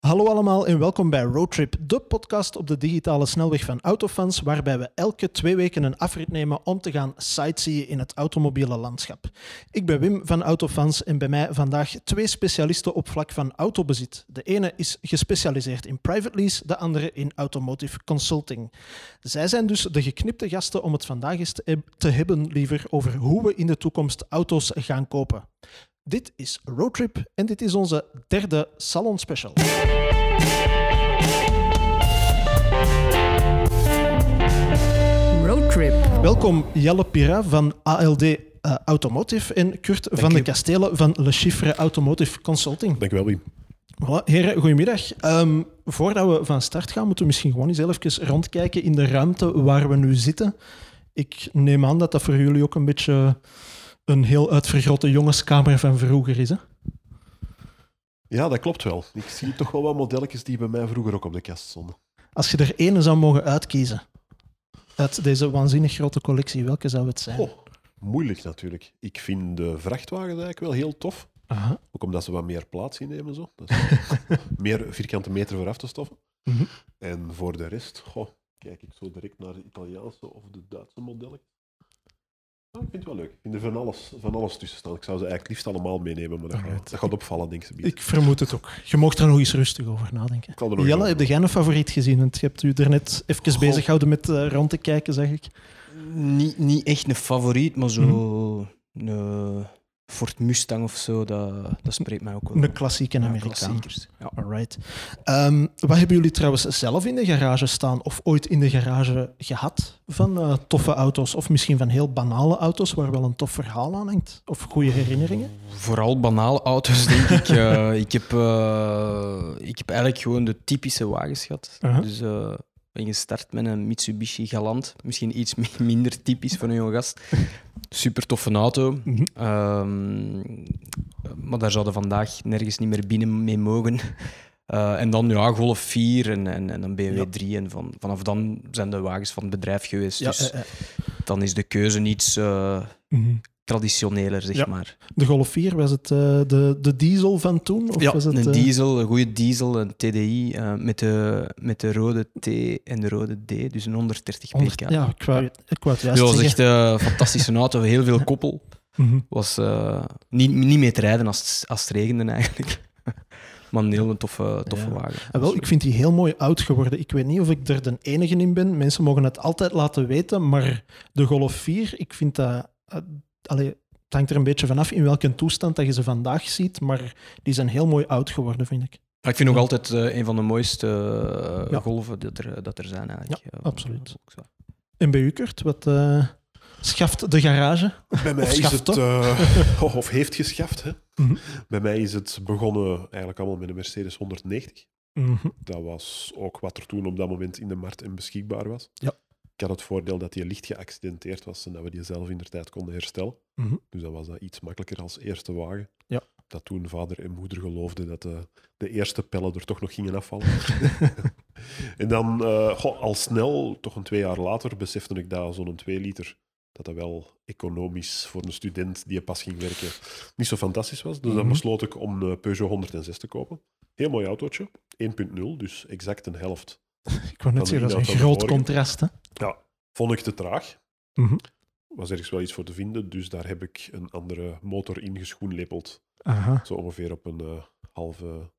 Hallo allemaal en welkom bij Roadtrip, de podcast op de digitale snelweg van Autofans, waarbij we elke twee weken een afrit nemen om te gaan sightseeën in het automobiele landschap. Ik ben Wim van Autofans en bij mij vandaag twee specialisten op vlak van autobezit. De ene is gespecialiseerd in private lease, de andere in automotive consulting. Zij zijn dus de geknipte gasten om het vandaag eens te, hebben liever over hoe we in de toekomst auto's gaan kopen. Dit is Roadtrip en dit is onze derde Salon Special. Roadtrip. Welkom Jelle Pira van ALD eh, Automotive en Kurt van de Kastelen van Le Chiffre Automotive Consulting. Dank u wel, Wim. Voilà, heren, goedemiddag. Ehm, voordat we van start gaan, moeten we misschien gewoon eens even rondkijken in de ruimte waar we nu zitten. Ik neem aan dat dat voor jullie ook een beetje een heel uitvergrote jongenskamer van vroeger is. Hè? Ja, dat klopt wel. Ik zie toch wel wat modelletjes die bij mij vroeger ook op de kast stonden. Als je er ene zou mogen uitkiezen uit deze waanzinnig grote collectie, welke zou het zijn? Oh, moeilijk natuurlijk. Ik vind de vrachtwagens eigenlijk wel heel tof. Aha. Ook omdat ze wat meer plaats innemen. Zo. Dat is meer vierkante meter voor af te stoffen. Mhm. En voor de rest, goh, kijk ik zo direct naar de Italiaanse of de Duitse modellen. Nou, ik vind het wel leuk. Ik vind er van alles, van alles tussen staan. Ik zou ze eigenlijk liefst allemaal meenemen, maar dat, Alright. gaat, dat gaat opvallen, denk ik. Ik vermoed het ook. Je mocht er nog eens rustig over nadenken. Ik zal er nog Jelle, heb jij een favoriet gezien? Want je hebt u er net even Goh. bezig gehouden met eh, rond te kijken, zeg ik. Niet, niet echt een favoriet, maar zo een Ford Mustang of zo, dat, dat spreekt mij ook wel. Een klassieke Ja, Amerikaan. Ja. Alright. Ehm, wat hebben jullie trouwens zelf in de garage staan of ooit in de garage gehad van eh, toffe auto's? Of misschien van heel banale auto's waar wel een tof verhaal aan hangt? Of goede herinneringen? Vooral banale auto's, denk ik. Eh, ik, heb, eh, ik heb eigenlijk gewoon de typische wagens gehad. Aha. Dus eh, ben gestart met een Mitsubishi Galant. Misschien iets mi- minder typisch voor een jonge gast. Super toffe auto. Mhm. Ehm, maar daar zouden vandaag nergens niet meer binnen mee mogen. Eh, en dan ja, Golf 4 en, en, en een BMW Ja. 3. En van, vanaf dan zijn de wagens van het bedrijf geweest. Ja, dus eh, eh. dan is de keuze iets Mhm. Traditioneler, zeg Ja. maar. De Golf 4, was het eh, de, de diesel van toen? Of Ja, was het, een eh, diesel, een goede diesel, een TDI eh, met, de, met de rode T en de rode D, dus een 130 onder- pk. Ja, ik wou, ik wou het juist dat was echt een fantastische auto, heel veel koppel. Mhm. Was eh, niet, niet mee te rijden als het, als het regende eigenlijk. maar een heel toffe, toffe Ja. wagen. Ah, wel, ik vind die heel mooi oud geworden. Ik weet niet of ik er de enige in ben. Mensen mogen het altijd laten weten, maar de Golf 4, ik vind dat... eh, allee, het hangt er een beetje vanaf in welke toestand dat je ze vandaag ziet, maar die zijn heel mooi oud geworden, vind ik. Maar ik vind nog altijd eh, een van de mooiste eh, Ja. golven dat er, dat er zijn eigenlijk. Ja, Eh, absoluut. En bij u, Kurt, wat eh, schaft de garage? Bij mij Of is het, toch? eh, of heeft geschaft. Hè. Mhm. Bij mij is het begonnen eigenlijk allemaal met een Mercedes 190. Mhm. Dat was ook wat er toen op dat moment in de markt en beschikbaar was. Ja. Ik had het voordeel dat die licht geaccidenteerd was en dat we die zelf in de tijd konden herstellen. Mhm. Dus dat was dat iets makkelijker als eerste wagen. Ja. Dat toen vader en moeder geloofden dat de, de eerste pellen er toch nog gingen afvallen. en dan, eh, goh, al snel, toch een twee jaar later, besefte ik dat zo'n 2 liter, dat dat wel economisch voor een student die pas ging werken, niet zo fantastisch was. Dus dan Mhm. besloot ik om een Peugeot 106 te kopen. Heel mooi autootje, 1.0, dus exact een helft. Ik wou net de zeggen, dat is een de groot contrast. Hè? Ja, vond ik te traag. Mhm. Was ergens wel iets voor te vinden, dus daar heb ik een andere motor in geschoenlepeld. Aha. Zo ongeveer op een eh, halve,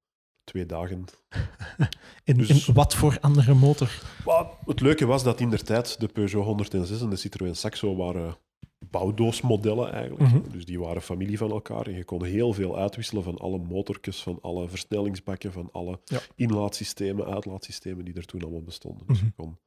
twee dagen. En, Dus- en wat voor andere motor? Maar het leuke was dat in der tijd de Peugeot 106 en de Citroën Saxo waren bouwdoosmodellen eigenlijk. Mhm. Dus die waren familie van elkaar en je kon heel veel uitwisselen van alle motortjes, van alle versnellingsbakken, van alle Ja. inlaatsystemen, uitlaatsystemen die er toen allemaal bestonden. Dus Mhm. je kon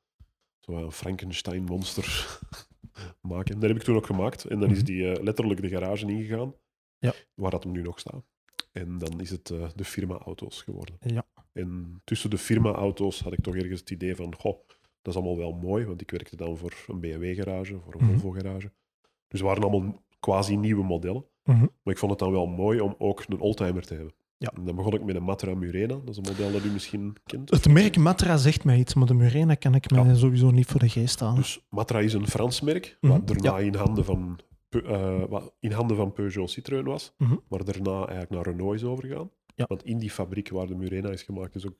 zo een Frankenstein-monster maken. Dat heb ik toen ook gemaakt. En dan is Mhm. die eh, letterlijk de garage ingegaan, Ja. waar dat hem nu nog staat. En dan is het eh, de firma-auto's geworden. Ja. En tussen de firma-auto's had ik toch ergens het idee van, goh, dat is allemaal wel mooi, want ik werkte dan voor een BMW-garage, voor een. Volvo-garage. Dus het waren allemaal quasi nieuwe modellen. Mhm. Maar ik vond het dan wel mooi om ook een oldtimer te hebben. Ja. En dan begon ik met een Matra Murena, dat is een model dat u misschien kent. Het merk Matra zegt mij iets, maar de Murena kan ik me Ja. sowieso niet voor de geest halen. Dus Matra is een Frans merk, Mhm. wat daarna in, handen van, eh, wat in handen van Peugeot Citroën was, Mhm. maar daarna eigenlijk naar Renault is overgegaan. Ja. Want in die fabriek waar de Murena is gemaakt, is ook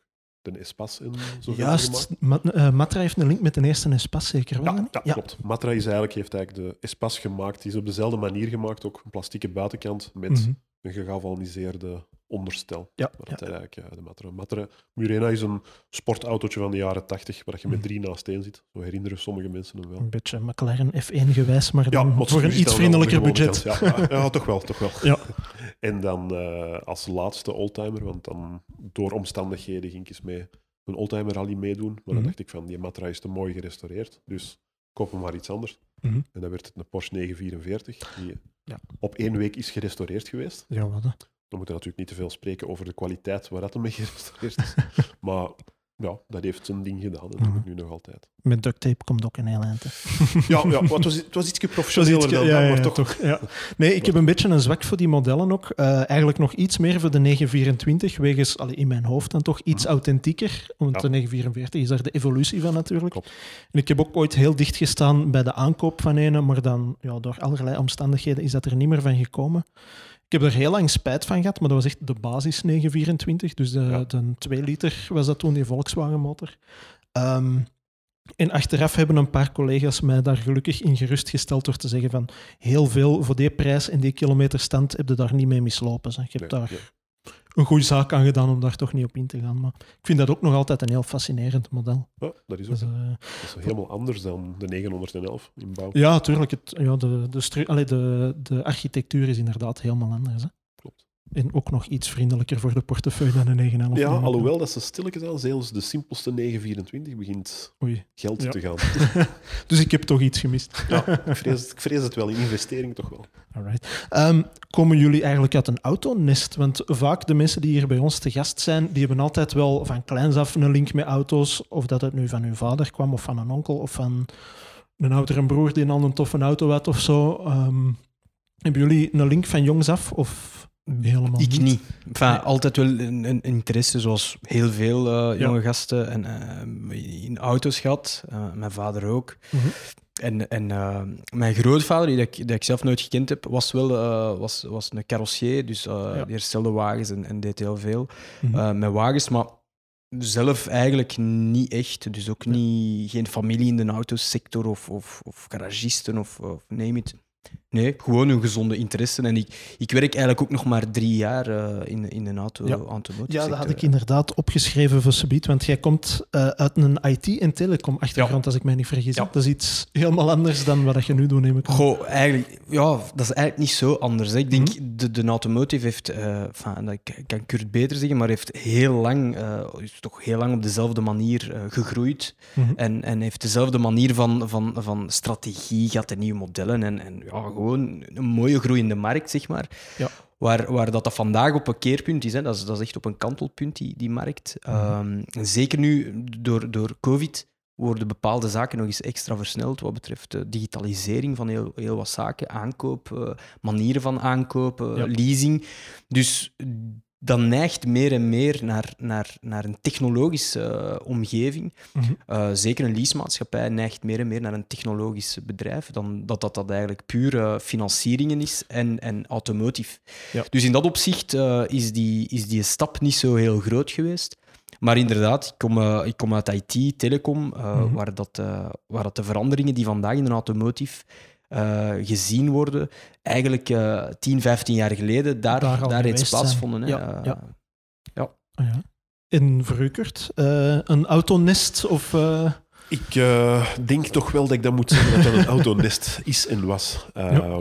de Espas in Juist, eh, Matra heeft een link met de eerste Espas, zeker wel? Ja, ja, klopt. Matra is eigenlijk, heeft eigenlijk de Espas gemaakt. Die is op dezelfde manier gemaakt, ook een plastieke buitenkant met Mhm. een gegalvaniseerde onderstel. Ja, Maar ja. dat eigenlijk ja, de Matra. Matra. Murena is een sportautootje van de jaren 80, waar je met drie naast één zit. Zo herinneren sommige mensen hem wel. Een beetje McLaren F1 gewijs, maar dan maar voor een iets vriendelijker budget. Ja, ja, ja, toch wel, toch wel. Ja. En dan eh, als laatste oldtimer, want dan door omstandigheden ging ik eens mee een oldtimer rally meedoen. Maar dan Mhm. dacht ik van, die Matra is te mooi gerestaureerd, dus koop hem maar iets anders. Mhm. En dan werd het een Porsche 944, die Ja. op één week is gerestaureerd geweest. Ja, wat? We moeten natuurlijk niet te veel spreken over de kwaliteit waar dat mee gerestaureerd is. maar ja, dat heeft zijn ding gedaan en dat doet Mhm. het nu nog altijd. Met duct tape komt ook een heel eind. Ja, ja maar het was, het was iets professioneler dan ja, ja, maar toch. toch, ja. Nee, ik heb een beetje een zwak voor die modellen ook. Eh, eigenlijk nog iets meer voor de 924, wegens allee, in mijn hoofd dan toch iets Mhm. authentieker. Want de 944 is daar de evolutie van natuurlijk. Klopt. En ik heb ook ooit heel dicht gestaan bij de aankoop van een, maar dan ja, door allerlei omstandigheden is dat er niet meer van gekomen. Ik heb er heel lang spijt van gehad, maar dat was echt de basis 924. Dus de, Ja. de 2 liter was dat toen, die Volkswagen motor. Ehm, en achteraf hebben een paar collega's mij daar gelukkig in gerustgesteld door te zeggen van heel veel voor die prijs en die kilometerstand heb je daar niet mee mislopen. zeg. Je hebt Nee, daar. Een goede zaak aan gedaan om daar toch niet op in te gaan. Maar ik vind dat ook nog altijd een heel fascinerend model. Ja, dat is ook Dus, eh, dat is helemaal anders dan de 911 in bouw. ja, natuurlijk. Het, ja, de, de, allee, de, de architectuur is inderdaad helemaal anders. Hè. En ook nog iets vriendelijker voor de portefeuille dan de 911. Ja, alhoewel dat ze stilletjes aan, zelfs de simpelste 924 begint Oei. geld Ja. te gaan. Dus ik heb toch iets gemist. Ja, ik vrees, ik vrees het wel, in investering toch wel. Alright. Ehm, komen jullie eigenlijk uit een autonest? Want vaak de mensen die hier bij ons te gast zijn, die hebben altijd wel van kleins af een link met auto's. Of dat het nu van uw vader kwam, of van een onkel, of van een oudere broer die al een toffe auto had of zo. Ehm, hebben jullie een link van jongs af? Of helemaal Ik niet? niet. Enfin, Nee. Altijd wel een, een interesse, zoals heel veel eh, jonge gasten, en, eh, in auto's gehad. Eh, mijn vader ook. Mhm. En, en mijn grootvader, die ik, die ik zelf nooit gekend heb, was wel was, was een carrossier. Dus Ja. die herstelde wagens en, en deed heel veel Mhm. met wagens. Maar zelf eigenlijk niet echt. Dus ook niet, geen familie in de autosector of, of, of garagisten of, of name it. Nee, gewoon een gezonde interesse. En ik, ik werk eigenlijk ook nog maar drie jaar eh, in, in een auto, Ja. automotive Ja, dat had ik inderdaad opgeschreven voor Subiet, want jij komt eh, uit een IT- en telecom-achtergrond, als ik mij niet vergis. Ja. Dat is iets helemaal anders dan wat je nu doet, neem ik aan. Goh, eigenlijk, ja, dat is eigenlijk niet zo anders. Hè. Ik denk, Mhm. de, de automotive heeft, eh enfin, dat kan- Kurt beter zeggen, maar heeft heel lang, eh, is toch heel lang op dezelfde manier eh, gegroeid. Mhm. En, en heeft dezelfde manier van, van, van strategie gehad en nieuwe modellen. En, en ja, gewoon een mooie groeiende markt, zeg maar. Ja. Waar, waar dat, dat vandaag op een keerpunt is, hè. Dat, is dat is echt op een kantelpunt, die, die markt. Mhm. Ehm, zeker nu, door, door COVID, worden bepaalde zaken nog eens extra versneld wat betreft de digitalisering van heel, heel wat zaken, aankoop, eh, manieren van aankopen, Ja. leasing. Dus dat neigt meer en meer naar, naar, naar een technologische eh, omgeving. Mhm. Uh, zeker een leasemaatschappij neigt meer en meer naar een technologisch bedrijf dan dat dat, dat eigenlijk puur uh, financieringen is en, en automotive. Ja. Dus in dat opzicht uh, is, die, is die stap niet zo heel groot geweest. Maar inderdaad, ik kom, ik kom uit IT, telecom, mm -hmm. waar, dat, waar dat de veranderingen die vandaag in een automotive gezien worden, eigenlijk 10, 15 jaar geleden daar, daar, daar reeds plaatsvonden. Hè. Ja, ja. ja. Oh, ja. En verrukkerd? Uh, een autonest of... Uh... Ik uh, denk toch wel dat ik dat moet zeggen dat dat een autonest is en was. Uh, ja.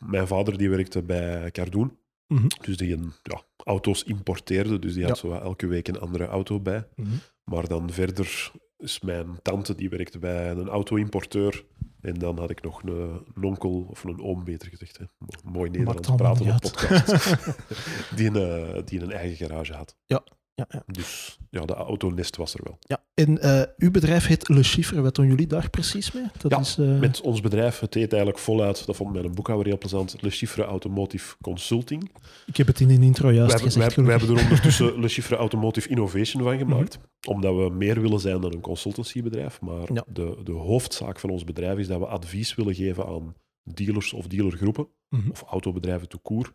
Mijn vader die werkte bij Cardoon, Mhm. mm -hmm. dus die een, ja, auto's importeerde, dus die had zo elke week een andere auto bij. Mm -hmm. Maar dan verder is mijn tante die werkte bij een auto-importeur. En dan had ik nog een, een, onkel, of een oom beter gezegd. Hè. Mooi Nederlands praten op podcast. die, een, die een eigen garage had. Ja. Ja, ja. Dus ja, de autonest was er wel. Ja, en uh, uw bedrijf heet Le Chiffre. Wat doen jullie daar precies mee? Dat ja, is, uh... met ons bedrijf, het heet eigenlijk voluit, dat vond mijn boekhouder heel plezant, Le Chiffre Automotive Consulting. Ik heb het in een intro juist wij, gezegd. Wij, wij hebben er ondertussen Le Chiffre Automotive Innovation van gemaakt, mm -hmm. omdat we meer willen zijn dan een consultancybedrijf. Maar ja. de, de hoofdzaak van ons bedrijf is dat we advies willen geven aan dealers of dealergroepen, Mhm. mm -hmm. of autobedrijven toekoer,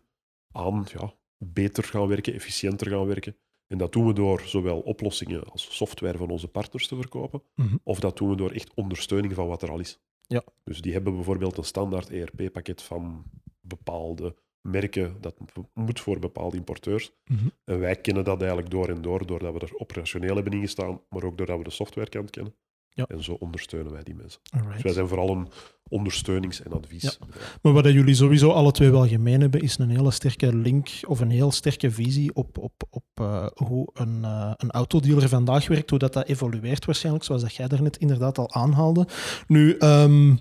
aan ja, beter gaan werken, efficiënter gaan werken. En dat doen we door zowel oplossingen als software van onze partners te verkopen, Mhm. of dat doen we door echt ondersteuning van wat er al is. Ja. Dus die hebben bijvoorbeeld een standaard ERP-pakket van bepaalde merken, dat moet voor bepaalde importeurs. Mhm. En wij kennen dat eigenlijk door en door, doordat we er operationeel hebben ingestaan, maar ook doordat we de softwarekant kennen. Ja. En zo ondersteunen wij die mensen. Alright. Dus wij zijn vooral een ondersteunings- en advies. Maar wat jullie sowieso alle twee wel gemeen hebben, is een hele sterke link of een heel sterke visie op, op, op eh, hoe een, eh, een autodealer vandaag werkt, hoe dat, dat evolueert waarschijnlijk, zoals dat jij daarnet inderdaad al aanhaalde. Nu, ehm,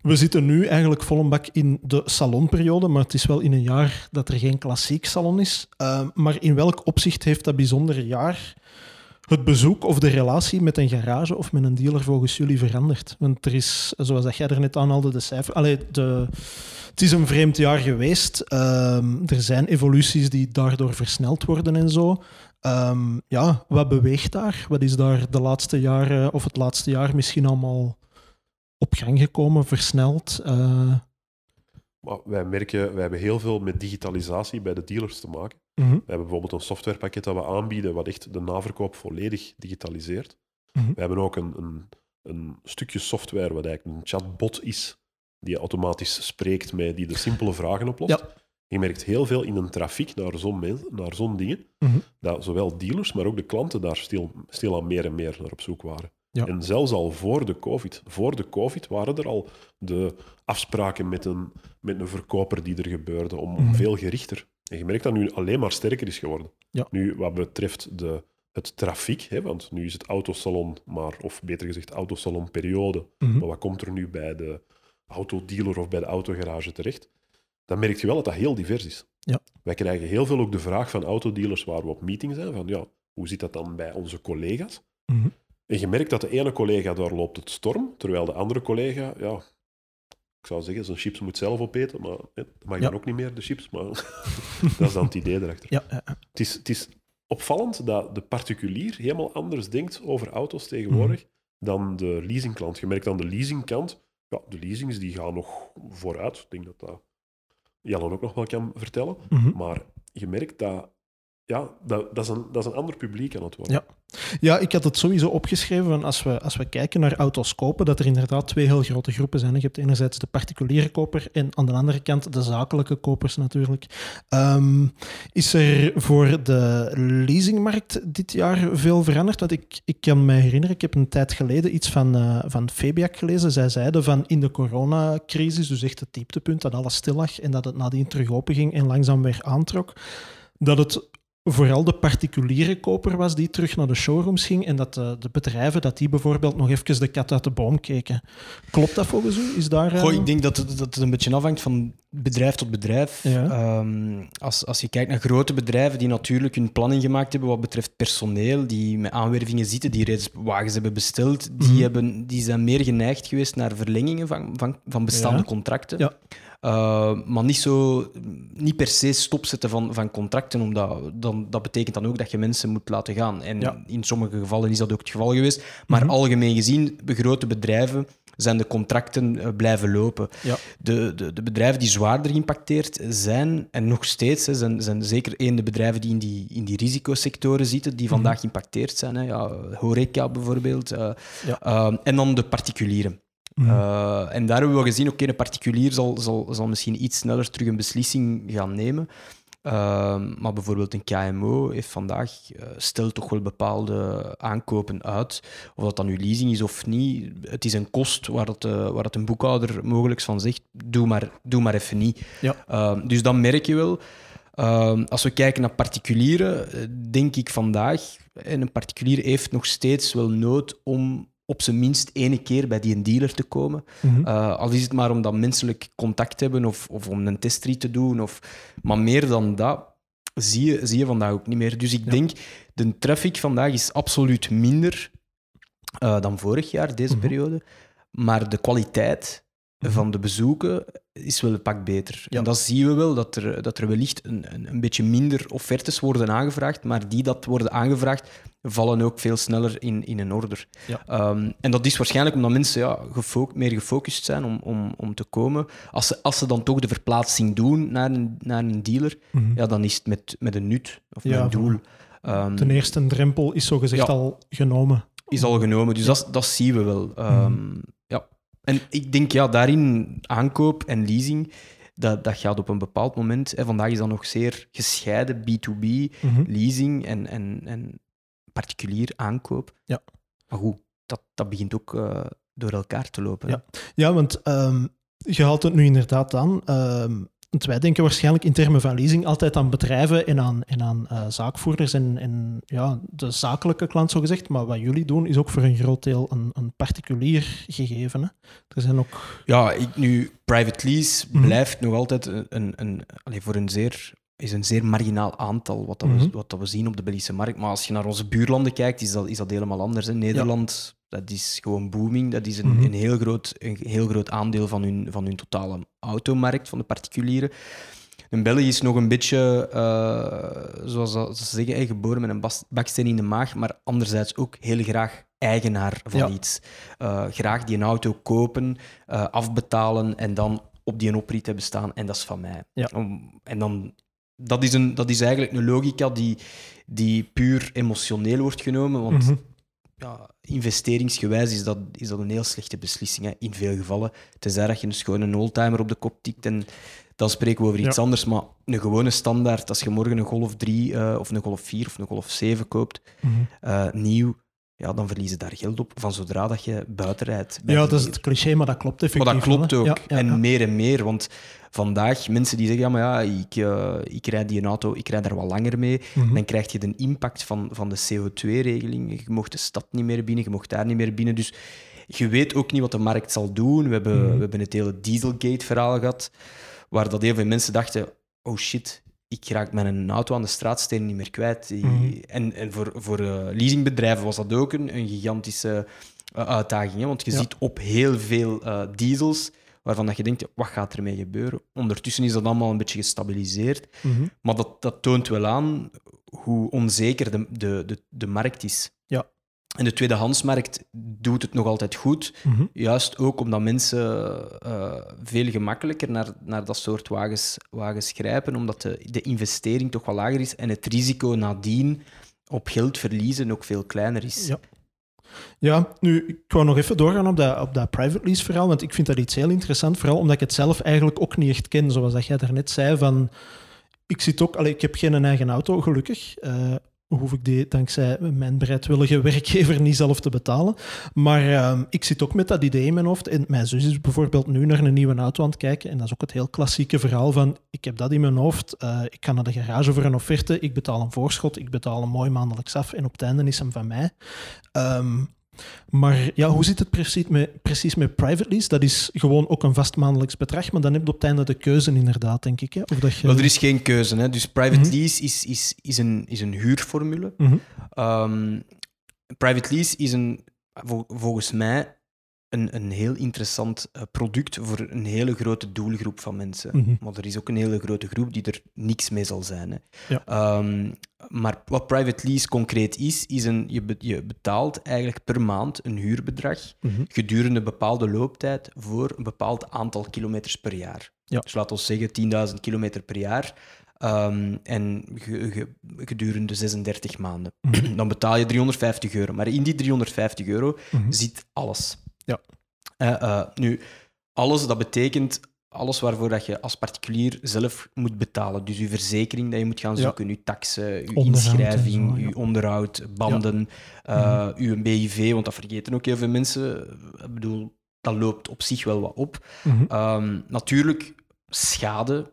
we zitten nu eigenlijk vol een bak in de salonperiode, maar het is wel in een jaar dat er geen klassiek salon is. Ehm, maar in welk opzicht heeft dat bijzondere jaar het bezoek of de relatie met een garage of met een dealer volgens jullie veranderd? Want er is, zoals dat jij er net aanhaalde, de cijfer... Allee, de, het is een vreemd jaar geweest. Ehm, er zijn evoluties die daardoor versneld worden en zo. Ehm, ja, wat beweegt daar? Wat is daar de laatste jaren of het laatste jaar misschien allemaal op gang gekomen, versneld? Eh, wij merken, wij hebben heel veel met digitalisatie bij de dealers te maken. Mhm, We hebben bijvoorbeeld een softwarepakket dat we aanbieden, wat echt de naverkoop volledig digitaliseert. mhm. We hebben ook een, een, een stukje software wat eigenlijk een chatbot is, die automatisch spreekt met, die de simpele vragen oplost. Ja. Je merkt heel veel in een trafiek naar zo'n zo'n dingen, Mhm. dat zowel dealers, maar ook de klanten daar stil, stilaan meer en meer naar op zoek waren. Ja. En zelfs al voor de COVID. Voor de COVID waren er al de afspraken met een, met een verkoper die er gebeurden, om, om veel gerichter. En je merkt dat nu alleen maar sterker is geworden. Ja. Nu, wat betreft de, het trafiek, hè, want nu is het autosalon, maar, of beter gezegd autosalonperiode, Mhm. maar wat komt er nu bij de autodealer of bij de autogarage terecht? Dan merk je wel dat dat heel divers is. Ja. Wij krijgen heel veel ook de vraag van autodealers waar we op meeting zijn, van ja, hoe zit dat dan bij onze collega's? Mhm. En je merkt dat de ene collega daar loopt het storm, terwijl de andere collega, ja, ik zou zeggen, zijn chips moet zelf opeten, maar hè, dat mag Ja. dan ook niet meer, de chips, maar dat is dan het idee erachter. Ja, ja. Het is, het is opvallend dat de particulier helemaal anders denkt over auto's tegenwoordig dan de leasingklant. Je merkt aan de leasingkant, ja, de leasings die gaan nog vooruit. Ik denk dat dat Jan ook nog wel kan vertellen. Mhm. Maar je merkt dat, ja, dat, dat, is een, dat is een ander publiek aan het worden. Ja. Ja, ik had het sowieso opgeschreven als we, als we kijken naar auto's kopen, dat er inderdaad twee heel grote groepen zijn. Je hebt enerzijds de particuliere koper en aan de andere kant de zakelijke kopers natuurlijk. Ehm, is er voor de leasingmarkt dit jaar veel veranderd? Want ik, ik kan me herinneren, ik heb een tijd geleden iets van, eh van gelezen. Zij zeiden van in de coronacrisis, dus echt het dieptepunt, dat alles stil lag en dat het nadien terug open ging en langzaam weer aantrok, dat het vooral de particuliere koper was die terug naar de showrooms ging en dat de, de bedrijven dat die bijvoorbeeld nog even de kat uit de boom keken. Klopt dat volgens u? Is daar, Goh, eh, ik denk dat het, dat het een beetje afhangt van bedrijf tot bedrijf. Ja. Ehm, als, als je kijkt naar grote bedrijven die natuurlijk hun planning gemaakt hebben wat betreft personeel, die met aanwervingen zitten, die reeds wagens hebben besteld, die, Mhm. hebben, die zijn meer geneigd geweest naar verlengingen van, van, van bestaande Ja. contracten. Ja. Uh, maar niet, zo, niet per se stopzetten van, van contracten, omdat dan, dat betekent dan ook dat je mensen moet laten gaan. En Ja. in sommige gevallen is dat ook het geval geweest. Maar Mhm. algemeen gezien, grote bedrijven zijn de contracten eh, blijven lopen. Ja. De, de, de bedrijven die zwaarder geïmpacteerd zijn, en nog steeds, hè, zijn, zijn zeker één de bedrijven die in die, in die risicosectoren zitten, die bijvoorbeeld. eh, eh, en. Mhm. Uh, daar hebben we gezien, oké, een particulier zal, zal, zal misschien iets sneller terug een beslissing gaan nemen. Uh, maar bijvoorbeeld een KMO heeft vandaag, uh, stelt toch wel bepaalde aankopen uit. Of dat dan uw leasing is of niet. Het is een kost waar, het, uh, waar het een boekhouder mogelijk van zegt, doe maar, doe maar even niet. Ja. dus dan merk je wel. als we kijken naar particulieren, denk ik vandaag, en een particulier heeft nog steeds wel nood om op zijn minst ene keer bij die een dealer te komen. Uh, al is het maar om dat menselijk contact te hebben of, of om een testrit te doen. Of, maar meer dan dat zie je, zie je vandaag ook niet meer. Dus ik Ja. denk, de traffic vandaag is absoluut minder uh, dan vorig jaar, deze Mhm. periode. Maar de kwaliteit Mhm. van de bezoeken is wel een pak beter. Ja. En dat zien we wel, dat er, dat er wellicht een, een, een beetje minder offertes worden aangevraagd, maar die dat worden aangevraagd vallen ook veel sneller in, in een order. Ja. Ehm, en dat is waarschijnlijk omdat mensen ja, meer gefocust zijn om, om, om te komen. Als ze, als ze dan toch de verplaatsing doen naar een, naar een dealer, Mhm. ja, dan is het met, met een nut of met Ja, een doel. Ehm, Ten eerste, een drempel is zogezegd Ja. al genomen. is al genomen. Dus dat, dat zien we wel. Ehm, ja. En ik denk, ja, daarin aankoop en leasing, dat, dat gaat op een bepaald moment. Hè, vandaag is dat nog zeer gescheiden, B2B, Mhm. leasing en, en, en particulier aankoop. Ja. Maar goed, dat, dat begint ook eh, door elkaar te lopen. Ja. Ja, want ehm, je haalt het nu inderdaad aan. ehm, want wij denken waarschijnlijk in termen van leasing altijd aan bedrijven en aan, en aan eh, zaakvoerders en, en ja, de zakelijke klant, zogezegd. Maar wat jullie doen, is ook voor een groot deel een, een particulier gegeven. Hè? Er zijn ook... Ja, ik, nu, private lease Mhm. blijft nog altijd een, een, een, voor een zeer, is een zeer marginaal aantal wat, dat we, Mhm. wat dat we zien op de Belgische markt. Maar als je naar onze buurlanden kijkt, is dat, is dat helemaal anders. Hè. Nederland, dat is gewoon booming. Dat is een, Mhm. een, heel, groot, een heel groot aandeel van hun, van hun totale automarkt, van de particulieren. In België is nog een beetje, eh, zoals ze zeggen, geboren met een baksteen in de maag, maar anderzijds ook heel graag eigenaar van Ja. iets. Eh, graag die een auto kopen, eh, afbetalen en dan op die oprit hebben staan en dat is van mij. Ja. En dan, dat, is een, dat is eigenlijk een logica die, die puur emotioneel wordt genomen, want Mhm. ja, investeringsgewijs is dat, is dat een heel slechte beslissing hè, in veel gevallen. Tenzij dat je een oldtimer op de kop tikt en dan spreken we over iets Ja. anders. Maar een gewone standaard, als je morgen een Golf 3 eh, of een Golf 4 of een Golf 7 koopt, Mhm. eh, nieuw, ja, dan verliezen daar geld op van zodra dat je buiten rijdt. Ja, dat is het cliché, maar dat klopt effectief. maar dat klopt ook. Ja, ja, en ja. meer en meer. Want vandaag, mensen die zeggen, ja, maar ja, ik, eh, ik rijd die auto, ik rijd daar wat langer mee. Mhm. Dan krijg je de impact van, van de CO2-regeling. Je mocht de stad niet meer binnen, je mocht daar niet meer binnen. Dus je weet ook niet wat de markt zal doen. We hebben, Mhm. we hebben het hele Dieselgate-verhaal gehad, waar dat heel veel mensen dachten, oh shit, ik raak mijn auto aan de straatstenen niet meer kwijt. Mhm. En, en voor, voor eh, leasingbedrijven was dat ook een, een gigantische eh, uitdaging. Hè? Want je Ja. ziet op heel veel eh, diesels waarvan dat je denkt, wat gaat ermee gebeuren? Ondertussen is dat allemaal een beetje gestabiliseerd. Mhm. Maar dat, dat toont wel aan hoe onzeker de, de, de, de markt is. En de tweedehandsmarkt doet het nog altijd goed. Mhm. Juist ook omdat mensen eh, veel gemakkelijker naar, naar dat soort wagens, wagens grijpen, omdat de, de investering toch wel lager is en het risico nadien op geld verliezen ook veel kleiner is. Ja. Ja, nu, ik wou nog even doorgaan op dat, op dat private lease verhaal, want ik vind dat iets heel interessant, vooral omdat ik het zelf eigenlijk ook niet echt ken, zoals dat jij daarnet zei, van... Ik zit ook... Allee, ik heb geen eigen auto, gelukkig. Eh, hoef ik die dankzij mijn bereidwillige werkgever niet zelf te betalen. Maar ehm, ik zit ook met dat idee in mijn hoofd. En mijn zus is bijvoorbeeld nu naar een nieuwe auto aan het kijken. En dat is ook het heel klassieke verhaal van... Ik heb dat in mijn hoofd. eh, ik ga naar de garage voor een offerte. Ik betaal een voorschot. Ik betaal een mooi maandelijks af. En op het einde is hem van mij. Ehm, maar ja, hoe zit het precies met, precies met private lease? Dat is gewoon ook een vast maandelijks bedrag, maar dan heb je op het einde de keuze inderdaad, denk ik. Hè? Of dat je... Wel, er is geen keuze. Hè? Dus private Mhm. lease is, is, is, een, is een huurformule. Mhm. Ehm, private lease is een, vol- volgens mij een, een heel interessant eh, product voor een hele grote doelgroep van mensen. Mhm. Maar er is ook een hele grote groep die er niks mee zal zijn. Hè. Ja. Ehm, maar wat private lease concreet is, is een, je, be- je betaalt eigenlijk per maand een huurbedrag Mhm. gedurende een bepaalde looptijd voor een bepaald aantal kilometers per jaar. Ja. Dus laten we zeggen 10.000 kilometer per jaar. Ehm, en ge- ge- gedurende 36 maanden. Mhm. Dan betaal je 350 euro. Maar in die 350 euro Mhm. zit alles. Ja. Eh, eh, nu, alles, dat betekent alles waarvoor dat je als particulier zelf moet betalen. Dus je verzekering dat je moet gaan Ja. zoeken, je taxen, je inschrijving, zo, ja. je onderhoud, banden, eh, je BIV, want dat vergeten ook heel veel mensen. Ik bedoel, dat loopt op zich wel wat op. Mhm. Ehm, natuurlijk, schade,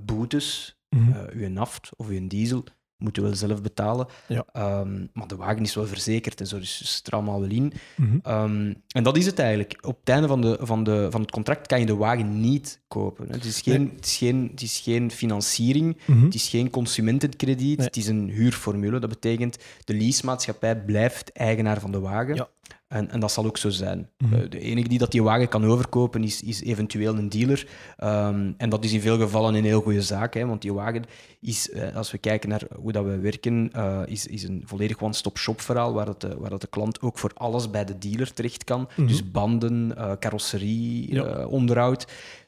boetes, Mhm. eh uw naft of uw diesel moet je wel zelf betalen. Ja. Ehm, maar de wagen is wel verzekerd en zo, dus het zit er allemaal wel in. Mhm. Ehm, en dat is het eigenlijk. Op het einde van, de, van, de, van het contract kan je de wagen niet kopen. Het is geen, Nee. het is geen, het is geen financiering, Mhm. het is geen consumentenkrediet, Nee. het is een huurformule. Dat betekent de leasemaatschappij blijft eigenaar van de wagen. Ja. En, en dat zal ook zo zijn. Mhm. Eh, de enige die dat die wagen kan overkopen is, is eventueel een dealer. Ehm, en dat is in veel gevallen een heel goede zaak, hè, want die wagen is, eh, als we kijken naar hoe dat we werken, eh, is, is een volledig one-stop-shop verhaal waar, het, eh, waar dat de klant ook voor alles bij de dealer terecht kan. Mhm. Dus banden, eh, carrosserie, Ja. onderhoud.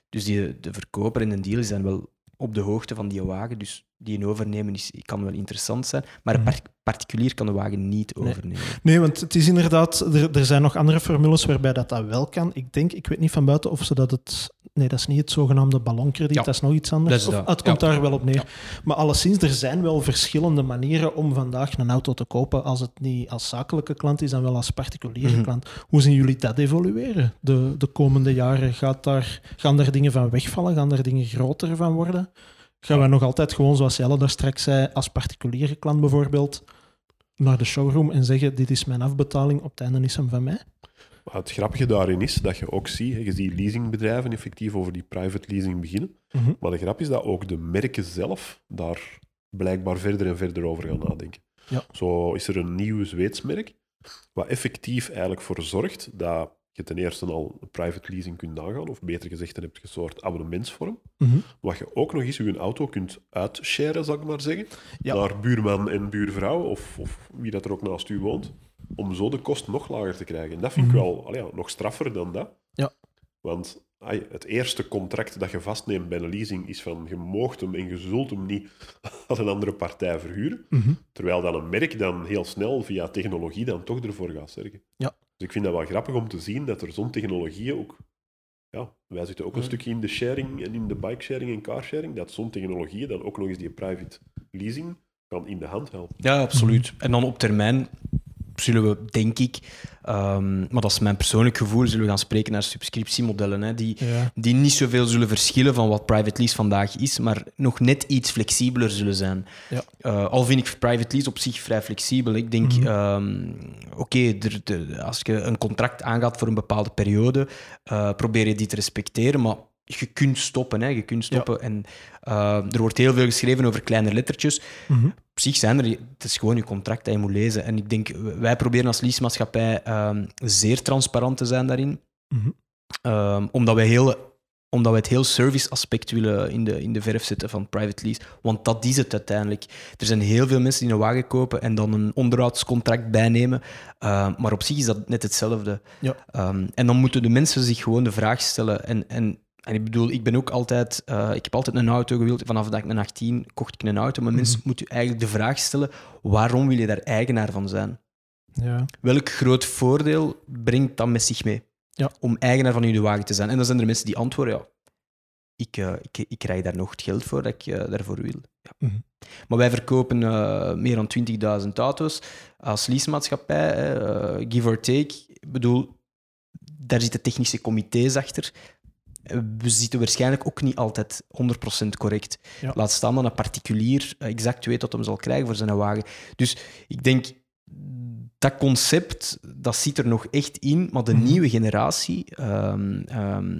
Dus die, de verkoper en de dealer zijn wel op de hoogte van die wagen. Dus die een overnemen is, kan wel interessant zijn. Maar een Mhm. par- particulier kan de wagen niet Nee. overnemen. Nee, want het is inderdaad, er, er zijn nog andere formules waarbij dat, dat wel kan. Ik denk, ik weet niet van buiten of ze dat het. Nee, dat is niet het zogenaamde ballonkrediet, Ja, dat is nog iets anders. Of, het komt ja. daar wel op neer. Ja. Maar alleszins, er zijn wel verschillende manieren om vandaag een auto te kopen. Als het niet als zakelijke klant is, dan wel als particuliere Mhm. klant. Hoe zien jullie dat evolueren de, de komende jaren? Gaat daar, gaan daar dingen van wegvallen? Gaan daar dingen groter van worden? Gaan we nog altijd gewoon, zoals Jelle daar straks zei, als particuliere klant bijvoorbeeld naar de showroom en zeggen: Dit is mijn afbetaling, op het einde is hem van mij? Maar het grappige daarin is dat je ook ziet, je ziet leasingbedrijven effectief over die private leasing beginnen. Mhm. Maar de grap is dat ook de merken zelf daar blijkbaar verder en verder over gaan nadenken. Ja. Zo is er een nieuw Zweeds merk, wat effectief eigenlijk voor zorgt dat je ten eerste al een private leasing kunt nagaan, of beter gezegd, dan heb je een soort abonnementsvorm, Mhm. wat je ook nog eens je auto kunt uitsharen, zal ik maar zeggen, Ja. naar buurman en buurvrouw, of, of wie dat er ook naast u woont, om zo de kost nog lager te krijgen. En dat vind ik Mhm. wel allee, nog straffer dan dat. Ja. Want ai, het eerste contract dat je vastneemt bij een leasing is van je moogt hem en je zult hem niet aan een andere partij verhuren. Mhm. Terwijl dan een merk dan heel snel via technologie dan toch ervoor gaat zorgen. Ja. Dus ik vind dat wel grappig om te zien dat er zo'n technologie ook... Ja, wij zitten ook een Ja. stukje in de sharing en in de bike-sharing en carsharing, dat zo'n technologie dan ook nog eens die private leasing kan in de hand helpen. Ja, absoluut. En dan op termijn zullen we, denk ik, ehm, maar dat is mijn persoonlijk gevoel, zullen we gaan spreken naar subscriptiemodellen hè, die, Ja. die niet zoveel zullen verschillen van wat private lease vandaag is, maar nog net iets flexibeler zullen zijn. Ja. Eh, al vind ik private lease op zich vrij flexibel. Ik denk, Mhm. ehm, oké, als je een contract aangaat voor een bepaalde periode, eh, probeer je die te respecteren, maar je kunt stoppen. Hè, je kunt stoppen. En eh, er wordt heel veel geschreven over kleine lettertjes Mhm. Op zich zijn er, het is gewoon je contract dat je moet lezen. En ik denk, wij proberen als leasemaatschappij ehm, zeer transparant te zijn daarin. Mhm. Ehm, omdat, wij heel, omdat we het heel service aspect willen in de, in de verf zetten van private lease. Want dat is het uiteindelijk. Er zijn heel veel mensen die een wagen kopen en dan een onderhoudscontract bijnemen. Ehm, maar op zich is dat net hetzelfde. Ja. En dan moeten de mensen zich gewoon de vraag stellen. En, en, en ik bedoel, ik ben ook altijd... eh, ik heb altijd een auto gewild. Vanaf dat ik mijn 18 kocht ik een auto. Maar mensen moeten eigenlijk de vraag stellen, waarom wil je daar eigenaar van zijn? Ja. Welk groot voordeel brengt dat met zich mee Ja. om eigenaar van uw wagen te zijn? En dan zijn er mensen die antwoorden, ja, ik, eh, ik, ik krijg daar nog het geld voor dat ik eh, daarvoor wil. Ja. Mhm. Maar wij verkopen meer dan 20.000 auto's als leasemaatschappij, give or take. Ik bedoel, daar zitten technische comité's achter. We zitten waarschijnlijk ook niet altijd 100% correct. Ja. Laat staan dat een particulier exact weet wat hem zal krijgen voor zijn wagen. Dus ik denk, dat concept, dat zit er nog echt in, maar de Mhm. nieuwe generatie, ehm, ehm,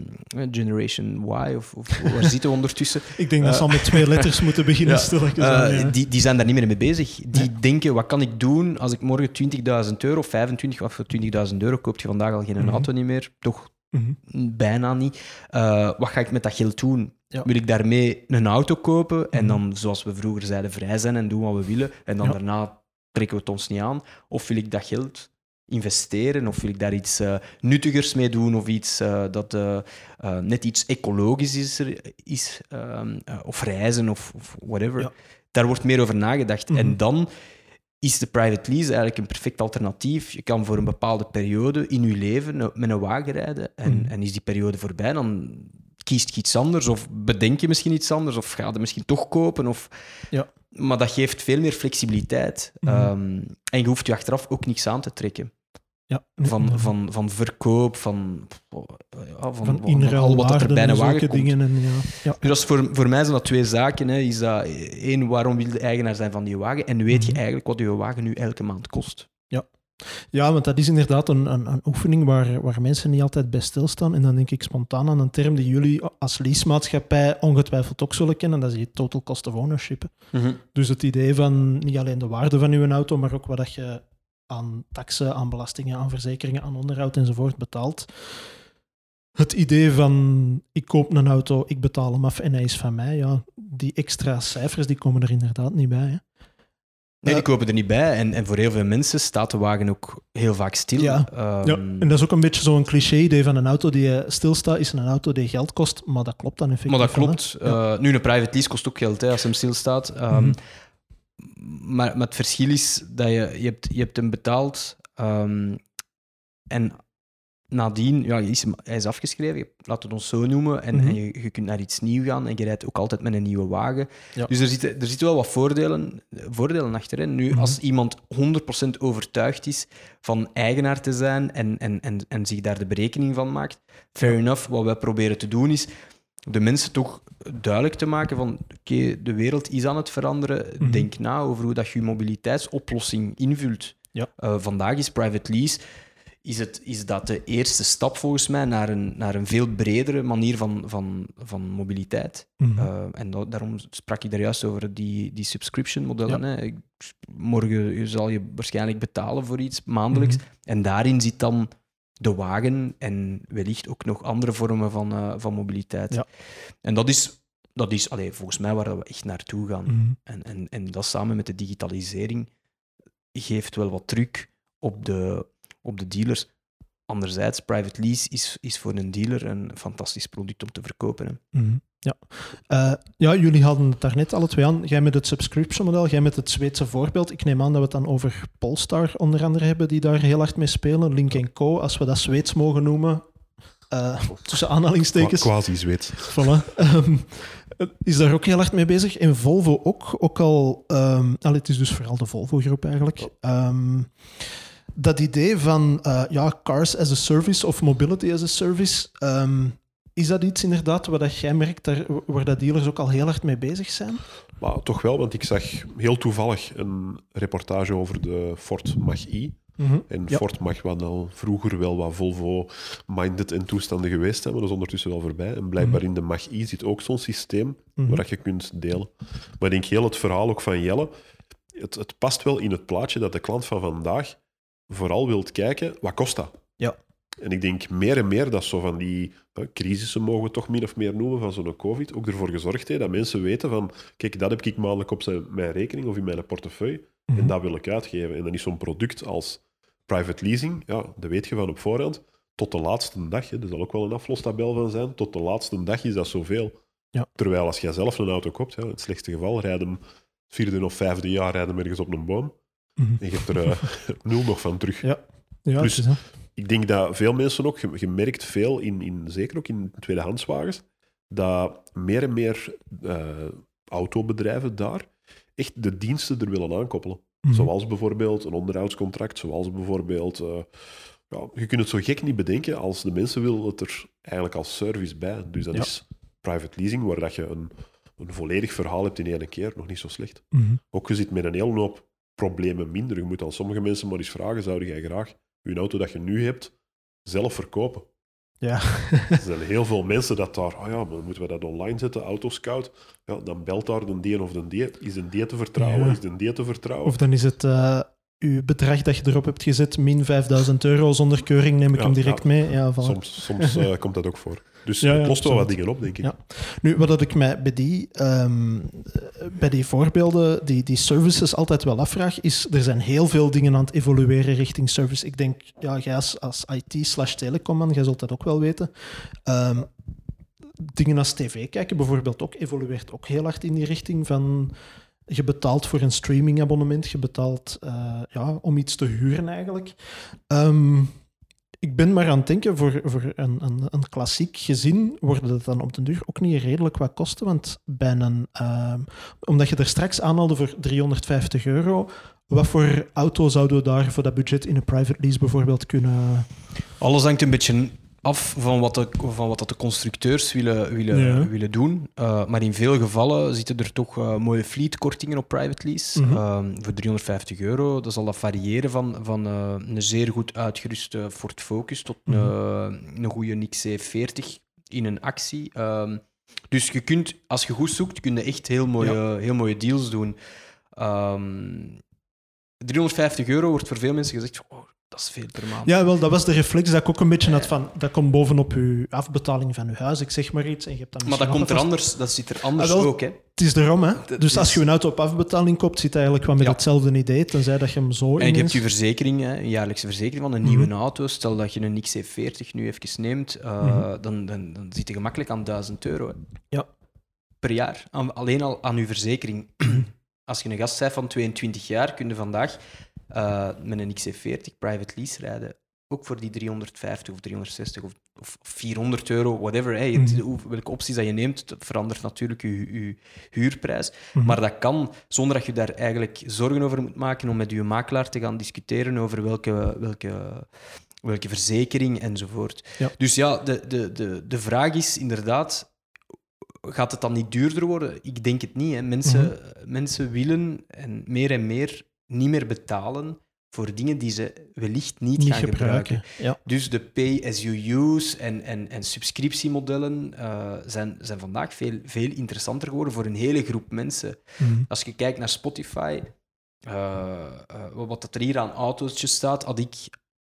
Generation Y, of, of waar zitten we ondertussen? Ik denk dat ze Eh, al met twee letters moeten beginnen, ja. stilletjes Eh, aan, ja. die, die zijn daar niet meer mee bezig. Die denken, wat kan ik doen als ik morgen 20.000 euro, of 25, of voor 20.000 euro koopt je vandaag al geen Mhm. auto niet meer. Toch Mhm. bijna niet. Eh, wat ga ik met dat geld doen? Ja. Wil ik daarmee een auto kopen en Mhm. dan, zoals we vroeger zeiden, vrij zijn en doen wat we willen en dan Ja. daarna trekken we het ons niet aan? Of wil ik dat geld investeren of wil ik daar iets eh, nuttigers mee doen of iets eh, dat net iets ecologisch is, er- is ehm, eh, of reizen of, of whatever. Ja. Daar wordt meer over nagedacht. Mhm. En dan is de private lease eigenlijk een perfect alternatief. Je kan voor een bepaalde periode in je leven met een wagen rijden. En, Mhm. en is die periode voorbij, dan kiest je iets anders. Of bedenk je misschien iets anders. Of ga je misschien toch kopen. Of... Ja. Maar dat geeft veel meer flexibiliteit. Mhm. Ehm, en je hoeft je achteraf ook niks aan te trekken. Ja. Van, Mhm. van, van verkoop, van, ja, van, van van al wat er bij en een wagen zulke komt. dingen. En, ja. Ja. Dus dat is voor, voor mij zijn dat twee zaken. Hè. Is dat, één, waarom wil de eigenaar zijn van die wagen? En weet je Mhm. eigenlijk wat je wagen nu elke maand kost? ja, want dat is inderdaad een, een, een oefening waar, waar mensen niet altijd bij stilstaan. En dan denk ik spontaan aan een term die jullie als leasemaatschappij ongetwijfeld ook zullen kennen. Dat is die total cost of ownership. Dus het idee van niet alleen de waarde van uw auto, maar ook wat dat je aan taxen, aan belastingen, aan verzekeringen, aan onderhoud enzovoort betaalt. Het idee van ik koop een auto, ik betaal hem af en hij is van mij, ja, die extra cijfers die komen er inderdaad niet bij. Hè. Nee, die kopen er niet bij. En, en voor heel veel mensen staat de wagen ook heel vaak stil. Ja. Ehm, Ja, en dat is ook een beetje zo'n cliché-idee van een auto die eh, stilstaat, is een auto die geld kost, maar dat klopt dan effectief Maar dat klopt. Eh, nu, een private lease kost ook geld hè, als hem stilstaat. Ehm, Mhm. Maar, maar het verschil is dat je, je, hebt, je hebt hem betaald ehm, en nadien, ja, is hij is afgeschreven, laat het ons zo noemen, en, Mhm. en je, je kunt naar iets nieuws gaan en je rijdt ook altijd met een nieuwe wagen. Ja. Dus er zitten, er zitten wel wat voordelen, voordelen achter. Hè. Nu, Mhm. als iemand 100% overtuigd is van eigenaar te zijn en, en, en, en zich daar de berekening van maakt, fair enough. Wat wij proberen te doen is de mensen toch duidelijk te maken van oké, de wereld is aan het veranderen. Mhm. Denk na over hoe dat je je mobiliteitsoplossing invult. Ja. Eh, vandaag is private lease is, het, is dat de eerste stap volgens mij naar een, naar een veel bredere manier van, van, van mobiliteit. Mhm. Uh, en da daarom sprak ik daar juist over die, die subscription modellen. Ja. Hè. Morgen zal je waarschijnlijk betalen voor iets maandelijks. Mm -hmm. En daarin zit dan de wagen en wellicht ook nog andere vormen van, uh, van mobiliteit. Ja. En dat is, dat is allee, volgens mij waar we echt naartoe gaan. Mhm. Mm -hmm. en, en, en dat samen met de digitalisering geeft wel wat druk op de, op de dealers. Anderzijds, private lease is, is voor een dealer een fantastisch product om te verkopen. Hè. Mm -hmm. Ja. Uh, ja, jullie hadden het daarnet alle twee aan. Jij met het subscription model, jij met het Zweedse voorbeeld. Ik neem aan dat we het dan over Polestar onder andere hebben, die daar heel hard mee spelen. Link Co, als we dat Zweeds mogen noemen. Uh, tussen aanhalingstekens. Quasi-Zweeds. Voilà. Um, is daar ook heel hard mee bezig. En Volvo ook. Ook al... Um, allee, het is dus vooral de Volvo-groep eigenlijk. Um, dat idee van uh, ja, cars as a service of mobility as a service... Um, is dat iets inderdaad waar dat jij merkt, daar, waar dat dealers ook al heel hard mee bezig zijn? Maar toch wel, want ik zag heel toevallig een reportage over de Ford Mach-E. Mhm. Mm -hmm. En ja. Ford Mach wat al vroeger wel wat Volvo-minded en toestanden geweest zijn, maar dat is ondertussen wel voorbij. En blijkbaar mm -hmm. in de Mach-E zit ook zo'n systeem mm -hmm. waar je kunt delen. Maar ik denk heel het verhaal ook van Jelle, het, het past wel in het plaatje dat de klant van vandaag vooral wilt kijken, wat kost dat? Ja. En ik denk meer en meer dat zo van die uh, crisissen, mogen we toch min of meer noemen, van zo'n COVID, ook ervoor gezorgd heeft dat mensen weten van, kijk, dat heb ik maandelijk op zijn, mijn rekening of in mijn portefeuille mm -hmm. en dat wil ik uitgeven. En dan is zo'n product als private leasing, ja, dat weet je van op voorhand, tot de laatste dag, hè, er zal ook wel een aflostabel van zijn, tot de laatste dag is dat zoveel. Ja. Terwijl als jij zelf een auto koopt, ja, in het slechtste geval, rijden vierde of vijfde jaar rijden ergens op een boom Mhm. Mm -hmm. en je hebt er uh, nul nog van terug. Ja. Ja, is, hè? ik denk dat veel mensen ook, je, je merkt veel, in, in, zeker ook in tweedehandswagens, dat meer en meer uh, autobedrijven daar echt de diensten er willen aankoppelen. Mhm. Mm -hmm. Zoals bijvoorbeeld een onderhoudscontract, zoals bijvoorbeeld... Uh, ja, je kunt het zo gek niet bedenken als de mensen willen het er eigenlijk als service bij. Dus dat Ja. is private leasing, waar dat je een, een volledig verhaal hebt in één keer, nog niet zo slecht. Mhm. Ook je zit met een hele hoop problemen minder. Je moet aan sommige mensen maar eens vragen, zou jij graag je auto dat je nu hebt zelf verkopen? Ja. er zijn heel veel mensen dat daar, oh ja, maar moeten we dat online zetten, Autoscout? Ja, dan belt daar de die of de die. Is de die te vertrouwen? Ja. Is de die te vertrouwen? Of dan is het uh, uw bedrag dat je erop hebt gezet, min 5000 euro zonder keuring, neem ik Ja, hem direct ja. mee. Ja, voilà. Soms, soms uh, komt dat ook voor. Dus Ja, het lost wel wat dingen op, denk ik. Ja. Nu, wat dat ik mij bij die, ehm, bij die voorbeelden, die, die services altijd wel afvraag, is er zijn heel veel dingen aan het evolueren richting service. Ik denk, ja, jij als, als IT slash telecomman, jij zult dat ook wel weten. Ehm, dingen als tv kijken bijvoorbeeld ook, evolueert ook heel hard in die richting van... Je betaalt voor een streamingabonnement, je betaalt uh, ja, om iets te huren eigenlijk. Um, ik ben maar aan het denken, voor, voor een, een, een klassiek gezin worden het dan op den duur ook niet redelijk wat kosten. Want bij een, uh, omdat je er straks aanhaalde voor 350 euro, wat voor auto zouden we daar voor dat budget in een private lease bijvoorbeeld kunnen... Alles hangt een beetje af van wat de, van wat de constructeurs willen, willen, Ja. willen doen. Uh, maar in veel gevallen zitten er toch uh, mooie fleetkortingen op private lease. Mhm. Uh, voor 350 euro. Dat zal dat variëren van, van uh, een zeer goed uitgeruste Ford Focus tot Mhm. een, een goede XC40 in een actie. Um, dus je kunt, als je goed zoekt, kun je echt heel mooie, heel mooie deals doen. Um, 350 euro wordt voor veel mensen gezegd, oh, dat is veel per maand. Ja, wel, dat was de reflex dat ik ook een beetje had van... Dat komt bovenop je afbetaling van je huis, ik zeg maar iets. En je hebt dan maar dat komt er anders, dat zit er anders Ah, wel, ook. Hè. Het is erom, hè. Dat Dus als je een auto op afbetaling koopt, zit hij eigenlijk wel met Ja. hetzelfde idee, tenzij dat je hem zo En je hebt je verzekering, hè, een jaarlijkse verzekering van een Mhm. nieuwe auto. Stel dat je een XC40 nu even neemt, eh, Mhm. dan, dan, dan zit je gemakkelijk aan 1000 euro. hè. Ja. Per jaar. Aan- alleen al aan je verzekering. Als je een gast bent van 22 jaar, kun je vandaag eh, met een XC40 private lease rijden. Ook voor die 350 of 360 of, of 400 euro, whatever. Het- Mhm. hoe- welke opties dat je neemt, dat verandert natuurlijk je, je huurprijs. Mhm. Maar dat kan zonder dat je daar eigenlijk zorgen over moet maken om met je makelaar te gaan discussiëren over welke, welke, welke verzekering enzovoort. Ja. Dus ja, de, de, de, de vraag is inderdaad, gaat het dan niet duurder worden? Ik denk het niet. Hè. Mensen, Mhm. mensen willen en meer en meer niet meer betalen voor dingen die ze wellicht niet, niet gaan gebruiken. gebruiken. Ja. Dus de pay-as-you-use en, en, en subscriptiemodellen eh, zijn, zijn vandaag veel, veel interessanter geworden voor een hele groep mensen. Mhm. Als je kijkt naar Spotify, eh, eh, wat dat er hier aan autootjes staat, had ik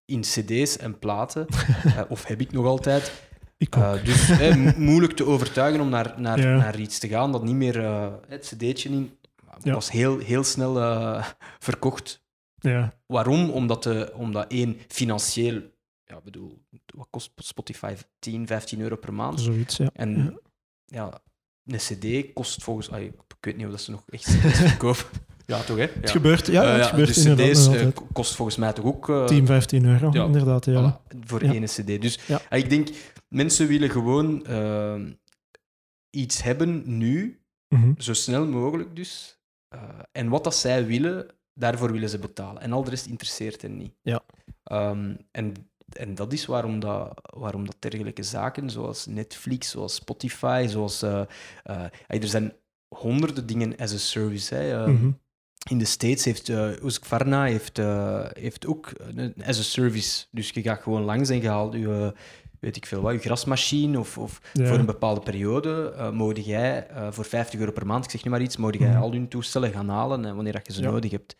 in cd's en platen, of heb ik nog altijd. Ik ook. Dus eh, mo- moeilijk te overtuigen om naar, naar, Ja. naar iets te gaan dat niet meer het cd'tje in Ja. was heel, heel snel eh, verkocht. ja. Waarom? Omdat, de, omdat één, financieel, ja, bedoel, wat kost Spotify? 10, 15 euro per maand. Zoiets, ja. En ja, een CD kost volgens. ah, ik weet niet of dat ze nog echt verkopen. Ja, toch, hè? Ja. Het gebeurt, ja, Eh, het gebeurt dus inderdaad CD's eh, altijd. kost volgens mij toch ook. eh, 10, 15 euro, ja. inderdaad. Ja. voilà, voor Ja. één CD. Dus ik denk, mensen willen gewoon eh, iets hebben nu, Mhm. zo snel mogelijk dus. Eh, en wat dat zij willen, daarvoor willen ze betalen. En al de rest interesseert hen niet. Ja. Ehm, en, en dat is waarom dat, waarom dat dergelijke zaken, zoals Netflix, zoals Spotify, zoals... eh, eh, er zijn honderden dingen as a service. Hè. Ehm, Mhm. In de States heeft uh, Husqvarna heeft, heeft ook een as a service. Dus je gaat gewoon langs en je haalt je, weet ik veel wat, je grasmachine of, of Ja. voor een bepaalde periode uh, mogen jij uh, voor 50 euro per maand, ik zeg nu maar iets, mogen jij Mhm. al hun toestellen gaan halen en wanneer dat je ze Ja. nodig hebt.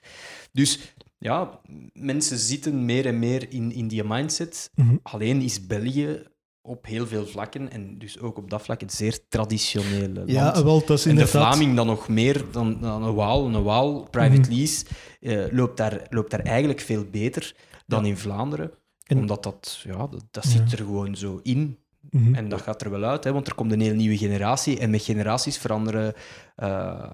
Dus ja, mensen zitten meer en meer in, in die mindset. Mhm. Alleen is België op heel veel vlakken, en dus ook op dat vlak, een zeer traditioneel land. Ja, wel, dat is En de. Vlaming dan nog meer dan, dan een Waal. Een Waal, private Mhm. lease, eh, loopt, daar, loopt daar eigenlijk veel beter dan Ja. in Vlaanderen. En- Omdat dat, ja, dat, dat Ja. zit er gewoon zo in. Mhm. En dat gaat er wel uit, hè, want er komt een hele nieuwe generatie. En met generaties veranderen... eh,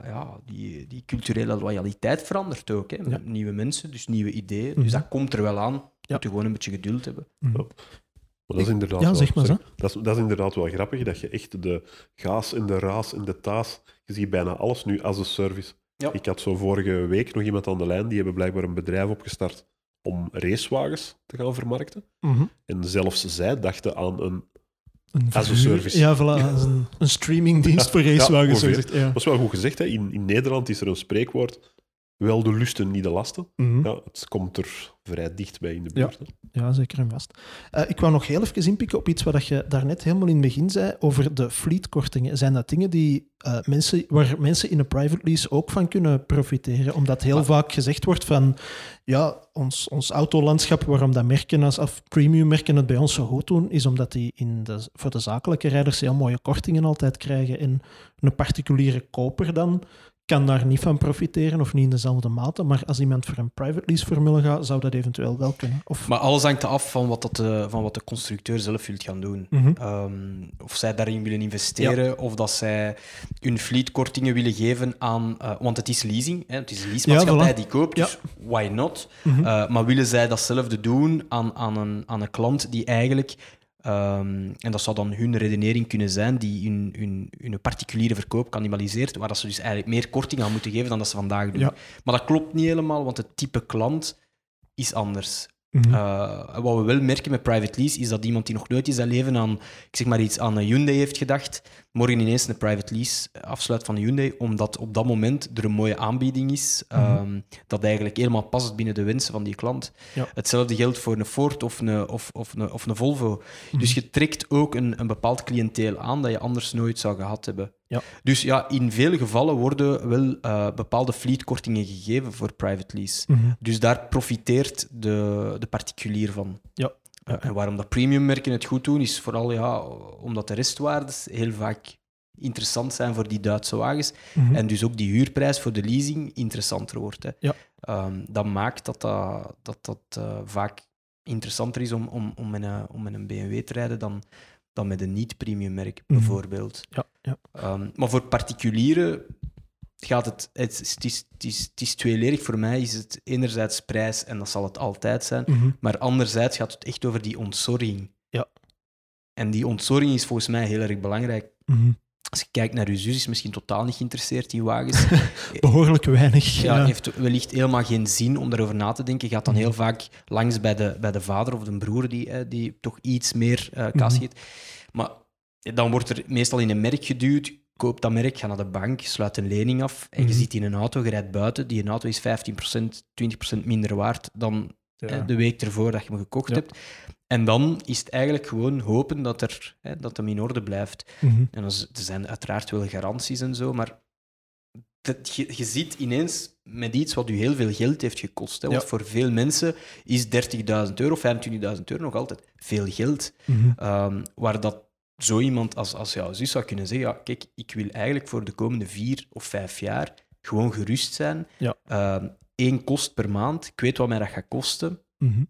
ja, die, die culturele loyaliteit verandert ook. Hè. Ja. Nieuwe mensen, dus nieuwe ideeën. Mhm. Dus dat komt er wel aan. Ja. moeten gewoon een beetje geduld hebben. Mhm. Maar dat is inderdaad Ja, wel, zeg maar zo. dat, is, dat is inderdaad wel grappig, dat je echt de gaas en de raas en de taas, je ziet bijna alles nu als een service. Ja. Ik had zo vorige week nog iemand aan de lijn, die hebben blijkbaar een bedrijf opgestart om racewagens te gaan vermarkten. Mhm. En zelfs zij dachten aan een... Een As a service. Ja, voilà, een, een streamingdienst voor racewagens. zo gezegd, ja. Dat is wel goed gezegd, hè. In, in Nederland is er een spreekwoord, wel de lusten, niet de lasten. Mhm. Ja, het komt er vrij dicht bij in de Ja. buurt. hè. Ja, zeker en vast. Eh, ik wou nog heel even inpikken op iets wat je daarnet helemaal in het begin zei over de fleetkortingen. Zijn dat dingen die, eh, mensen, waar mensen in een private lease ook van kunnen profiteren? Omdat heel Maar- vaak gezegd wordt van ja, ons, ons autolandschap, waarom dat merken als of premium merken het bij ons zo goed doen, is omdat die in de, voor de zakelijke rijders heel mooie kortingen altijd krijgen. En een particuliere koper dan kan daar niet van profiteren of niet in dezelfde mate. Maar als iemand voor een private lease formule gaat, zou dat eventueel wel kunnen. Of, Maar alles hangt af van wat, dat de, van wat de constructeur zelf wil gaan doen. Mhm. Ehm, of zij daarin willen investeren, of dat zij hun fleetkortingen willen geven aan... eh, want het is leasing, hè, het is een leasemaatschappij Ja, voilà. die koopt, dus why not? Mhm. Eh, maar willen zij datzelfde doen aan, aan, een, aan een klant die eigenlijk... ehm, en dat zou dan hun redenering kunnen zijn, die hun, hun, hun particuliere verkoop cannibaliseert, waar dat ze dus eigenlijk meer korting aan moeten geven dan dat ze vandaag doen. Ja. Maar dat klopt niet helemaal, want het type klant is anders. Mhm. Uh, wat we wel merken met private lease is dat iemand die nog nooit in zijn leven aan, ik zeg maar iets, aan een Hyundai heeft gedacht, morgen ineens een private lease afsluit van Hyundai, omdat op dat moment er een mooie aanbieding is, Mhm. um, dat eigenlijk helemaal past binnen de wensen van die klant. Ja. Hetzelfde geldt voor een Ford of een, of, of een, of een Volvo. Mhm. Dus je trekt ook een, een bepaald cliënteel aan dat je anders nooit zou gehad hebben. Ja. Dus ja, in veel gevallen worden wel eh, bepaalde fleetkortingen gegeven voor private lease. Mhm. Dus daar profiteert de, de particulier van. Ja. En waarom dat premiummerken het goed doen, is vooral ja, omdat de restwaardes heel vaak interessant zijn voor die Duitse wagens. Mhm. En dus ook die huurprijs voor de leasing interessanter wordt. Hè. Ja. Ehm, dat maakt dat dat, dat, dat eh, vaak interessanter is om, om, om, met een, om met een BMW te rijden dan, dan met een niet-premium merk, Mhm. bijvoorbeeld. Ja, ja. Ehm, maar voor particulieren gaat het... Het is, het, is, het, is, het is tweeledig. Voor mij is het enerzijds prijs, en dat zal het altijd zijn, Mhm. maar anderzijds gaat het echt over die ontzorging. Ja. En die ontzorging is volgens mij heel erg belangrijk. Mhm. Als je kijkt naar uw zus, is misschien totaal niet geïnteresseerd in wagens. Behoorlijk weinig. Ja, Ja. heeft wellicht helemaal geen zin om daarover na te denken. Je gaat dan Mhm. heel vaak langs bij de, bij de vader of de broer die, eh, die toch iets meer eh kaas geeft. Maar dan wordt er meestal in een merk geduwd. Koop dat merk, ga naar de bank, sluit een lening af en je Mhm. zit in een auto, je rijdt buiten. Die auto is 15%, 20% minder waard dan Ja. de week ervoor dat je hem gekocht Ja. hebt. En dan is het eigenlijk gewoon hopen dat, er, hè, dat hem in orde blijft. Mhm. En dan er zijn uiteraard wel garanties en zo, maar dat, je, je ziet ineens met iets wat u heel veel geld heeft gekost. Hè, want Ja. voor veel mensen is 30.000 euro, 25.000 euro nog altijd veel geld. Mhm. Ehm, waar dat zo iemand als, als jouw zus zou kunnen zeggen, ja, kijk, ik wil eigenlijk voor de komende vier of vijf jaar gewoon gerust zijn. Ja. Ehm, één kost per maand, ik weet wat mij dat gaat kosten Mhm.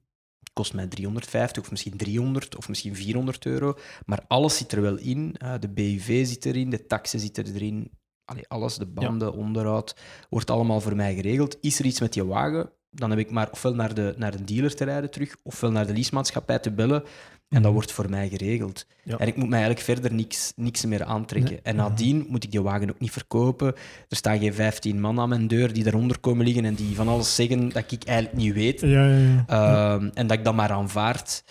kost mij 350 of misschien 300 of misschien 400 euro. Maar alles zit er wel in. Eh, de BUV zit erin, de taxen zitten erin. Allee, alles, de banden, onderhoud, wordt allemaal voor mij geregeld. Is er iets met je wagen, dan heb ik maar ofwel naar de, naar een dealer te rijden terug, ofwel naar de leasemaatschappij te bellen. En dat Mhm. wordt voor mij geregeld. Ja. En ik moet mij eigenlijk verder niks, niks meer aantrekken. Nee. En nadien moet ik die wagen ook niet verkopen. Er staan geen 15 man aan mijn deur die daaronder komen liggen en die van alles zeggen dat ik eigenlijk niet weet. Ja, ja, ja. Ehm, en dat ik dat maar aanvaard.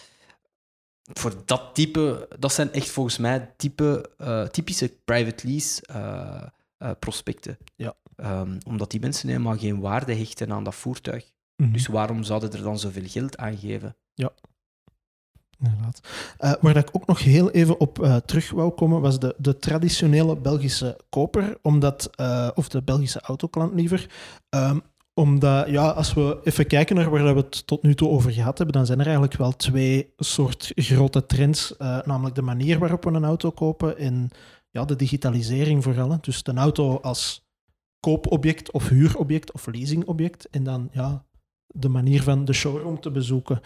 Voor dat type, dat zijn echt volgens mij type, eh, typische private lease eh, eh, prospecten. Ja. Ehm, omdat die mensen helemaal geen waarde hechten aan dat voertuig. Mhm. Dus waarom zouden er dan zoveel geld aan geven? Inderdaad. Eh, waar ik ook nog heel even op eh, terug wou komen, was de, de traditionele Belgische koper, omdat, eh, of de Belgische autoklant liever. Ehm, omdat, ja, als we even kijken naar waar we het tot nu toe over gehad hebben, dan zijn er eigenlijk wel twee soort grote trends. namelijk de manier waarop we een auto kopen en ja, de digitalisering vooral. hè. Dus een auto als koopobject of huurobject of leasingobject. En dan ja, de manier van de showroom te bezoeken.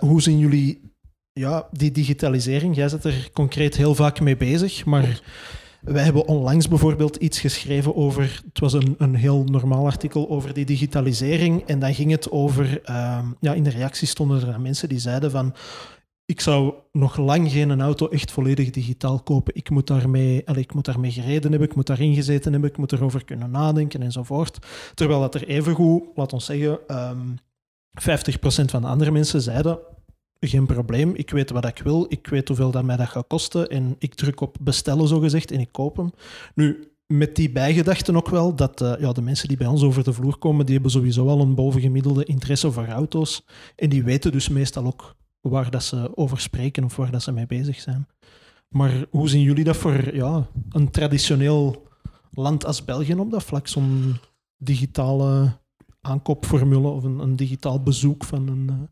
Hoe zien jullie ja, die digitalisering? Jij zit er concreet heel vaak mee bezig, maar wij hebben onlangs bijvoorbeeld iets geschreven over, het was een, een heel normaal artikel over die digitalisering, en dan ging het over, ehm, ja, in de reacties stonden er mensen die zeiden van, ik zou nog lang geen auto echt volledig digitaal kopen. Ik moet daarmee, ik moet daarmee gereden hebben, ik moet daarin gezeten hebben, ik moet erover kunnen nadenken enzovoort. Terwijl dat er evengoed, laat ons zeggen, ehm 50% van de andere mensen zeiden, geen probleem, ik weet wat ik wil, ik weet hoeveel dat mij dat gaat kosten en ik druk op bestellen, zogezegd, en ik koop hem. Nu, met die bijgedachten ook wel, dat eh, ja, de mensen die bij ons over de vloer komen, die hebben sowieso al een bovengemiddelde interesse voor auto's en die weten dus meestal ook waar dat ze over spreken of waar dat ze mee bezig zijn. Maar hoe zien jullie dat voor ja, een traditioneel land als België op dat vlak? Zo'n digitale aankoopformule of een, een digitaal bezoek van een...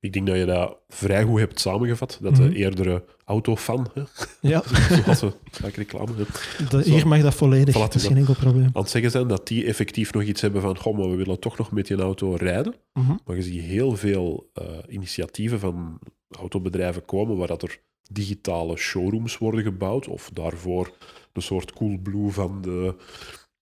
Ik denk dat je dat vrij goed hebt samengevat. Dat Mhm. de eerdere autofan, hè, Ja, zoals we vaak reclame hebben, de, hier mag dat volledig. Voilà, Dat is geen enkel probleem. aan het zeggen zijn dat die effectief nog iets hebben van goh, maar we willen toch nog met die auto rijden. Mhm. Maar je ziet heel veel eh, initiatieven van autobedrijven komen waar dat er digitale showrooms worden gebouwd of daarvoor een soort Coolblue van de,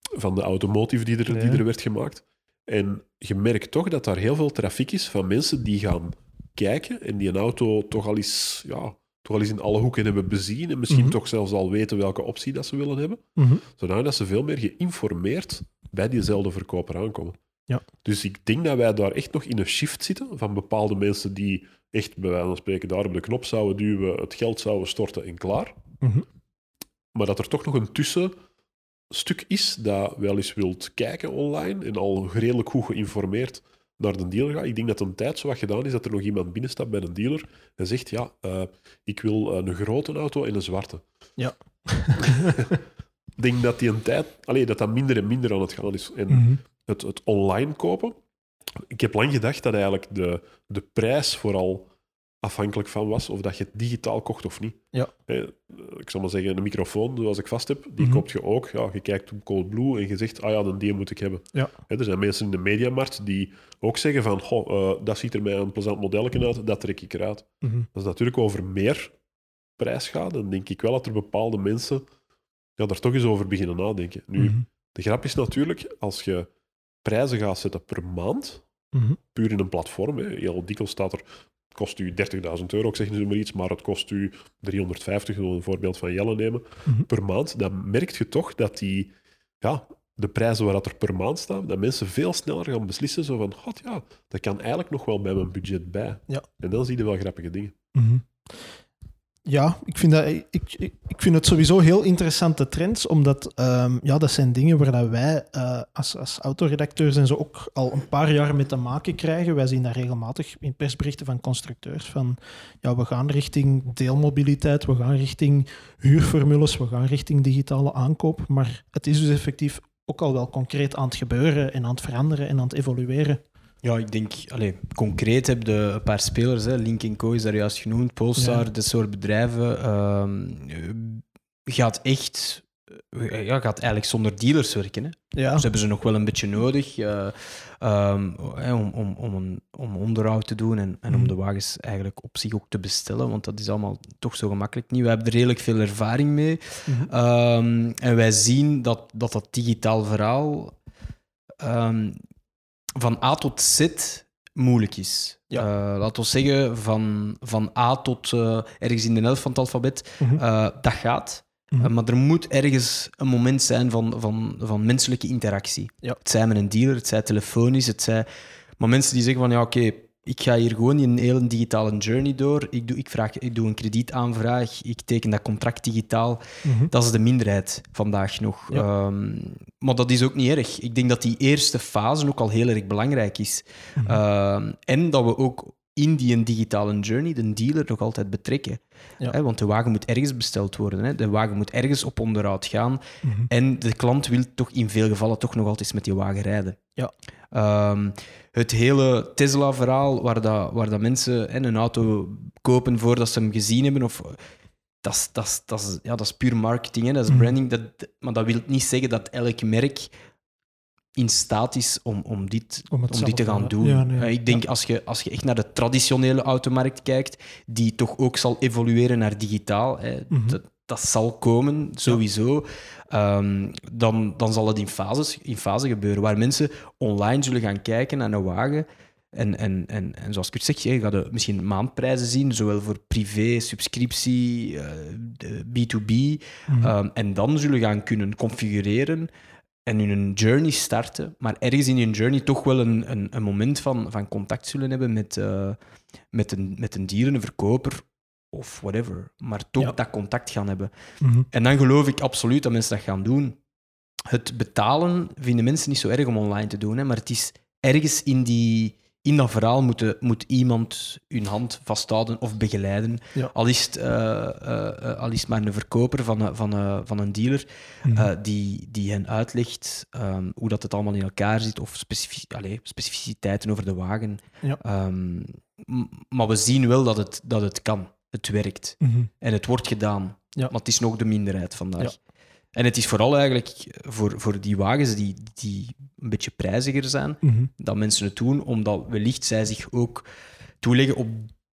van de automotive die er, die er werd gemaakt. En je merkt toch dat daar heel veel trafiek is van mensen die gaan kijken en die een auto toch al eens, ja, toch al eens in alle hoeken hebben bezien en misschien Mhm. toch zelfs al weten welke optie dat ze willen hebben Mhm. zodat ze veel meer geïnformeerd bij diezelfde verkoper aankomen. Ja. Dus ik denk dat wij daar echt nog in een shift zitten van bepaalde mensen die echt bij wijze van spreken daar op de knop zouden duwen, het geld zouden storten en klaar. Mhm. Maar dat er toch nog een tussenstuk is dat wel eens wilt kijken online en al redelijk goed geïnformeerd naar de dealer gaat. Ik denk dat een tijd zo wat gedaan is dat er nog iemand binnenstapt bij een dealer en zegt, ja, eh, ik wil eh, een grote auto en een zwarte. Ja. denk dat die een tijd, allee, dat dat minder en minder aan het gaan is. En Mhm. het, het online kopen, ik heb lang gedacht dat eigenlijk de, de prijs vooral afhankelijk van was of dat je het digitaal kocht of niet. Ja. Ik zal maar zeggen, een microfoon, zoals ik vast heb, die Mhm. koopt je ook. Ja, je kijkt op Coldblue en je zegt, ah ja, dan die moet ik hebben. Ja. Er zijn mensen in de mediamarkt die ook zeggen van, goh, eh, dat ziet er mij een plezant modelletje uit, dat trek ik eruit. Mhm. Als het natuurlijk over meer prijs gaat, dan denk ik wel dat er bepaalde mensen ja, daar toch eens over beginnen nadenken. Nu, Mhm. de grap is natuurlijk, als je prijzen gaat zetten per maand, Mhm. puur in een platform, hè, heel dikwijls staat er, kost u 30.000 euro, ik zeg nu maar iets, maar het kost u 350, wil een voorbeeld van Jelle nemen, Mhm. per maand, dan merk je toch dat die, ja, de prijzen waar dat er per maand staan, dat mensen veel sneller gaan beslissen, zo van, god ja, dat kan eigenlijk nog wel bij mijn budget bij. Ja. En dan zie je wel grappige dingen. Mhm. Ja, ik vind, dat, ik, ik, vind het sowieso heel interessante trends, omdat ehm, ja, dat zijn dingen waar dat wij eh, als, als autoredacteurs en zo ook al een paar jaar mee te maken krijgen. Wij zien dat regelmatig in persberichten van constructeurs van ja, we gaan richting deelmobiliteit, we gaan richting huurformules, we gaan richting digitale aankoop, maar het is dus effectief ook al wel concreet aan het gebeuren en aan het veranderen en aan het evolueren. Ja, ik denk, allez, concreet heb je een paar spelers, hè, Link Co is daar juist genoemd, Polestar, Ja. dit soort bedrijven, ehm, gaat echt, eh, ja, gaat eigenlijk zonder dealers werken. Hè. Ja, Dus hebben ze nog wel een beetje nodig eh, ehm, om, om, om, een, om onderhoud te doen en, en Mhm. om de wagens eigenlijk op zich ook te bestellen, want dat is allemaal toch zo gemakkelijk niet. We hebben er redelijk veel ervaring mee. Mhm. Ehm, en wij zien dat dat, dat digitaal verhaal van A tot Z moeilijk is. Ja. Eh, laten we zeggen, van, van A tot eh, ergens in de helft van het alfabet, Mhm. eh, dat gaat. Mhm. Maar er moet ergens een moment zijn van, van, van menselijke interactie. Ja. Het zij met een dealer, het zij telefonisch, het zij... Maar mensen die zeggen van, ja, oké, ik ga hier gewoon een hele digitale journey door. Ik doe, ik, vraag, ik doe een kredietaanvraag, ik teken dat contract digitaal. Mhm. Dat is de minderheid vandaag nog. Ja. Ehm, maar dat is ook niet erg. Ik denk dat die eerste fase ook al heel erg belangrijk is. Mhm. Ehm, en dat we ook in die digitale journey de dealer nog altijd betrekken. Ja. Hè, want de wagen moet ergens besteld worden. Hè. De wagen moet ergens op onderhoud gaan. Mhm. En de klant wil toch in veel gevallen toch nog altijd met die wagen rijden. Ja. Ehm, het hele Tesla-verhaal, waar, dat, waar dat mensen hè, een auto kopen voordat ze hem gezien hebben, of, dat, is, dat, is, dat, is, ja, dat is puur marketing, hè, dat is Mhm. branding. Dat, maar dat wil niet zeggen dat elk merk in staat is om, om dit Om die te gaan eh, doen. ja, nee, Eh, ik denk ja. als, je, als je echt naar de traditionele automarkt kijkt, die toch ook zal evolueren naar digitaal, hè, Mhm. dat, dat zal komen, sowieso. Ehm, dan, dan zal het in fases, in fase gebeuren, waar mensen online zullen gaan kijken naar een wagen. En, en, en, en zoals Kurt zegt, je gaat misschien maandprijzen zien, zowel voor privé, subscriptie, eh, de B2B. Mhm. Ehm, en dan zullen gaan kunnen configureren en hun journey starten, maar ergens in hun journey toch wel een, een, een moment van, van contact zullen hebben met, eh, met, een, met een dier, een verkoper of whatever. Maar toch Ja. dat contact gaan hebben. Mhm. En dan geloof ik absoluut dat mensen dat gaan doen. Het betalen vinden mensen niet zo erg om online te doen, hè, maar het is ergens in, die, in dat verhaal moet, moet iemand hun hand vasthouden of begeleiden. Ja. Al, is het, eh, eh, eh, al is het maar een verkoper van, een- van, van een dealer Mhm. die, die hen uitlegt ehm, hoe dat het allemaal in elkaar zit of specificiteiten over de wagen. Ja. Ehm, maar we zien wel dat het, dat het kan. Het werkt. Mhm. En het wordt gedaan. Ja. Maar het is nog de minderheid vandaag. En het is vooral eigenlijk voor, voor die wagens die, die een beetje prijziger zijn, Mhm. dat mensen het doen, omdat wellicht zij zich ook toeleggen op...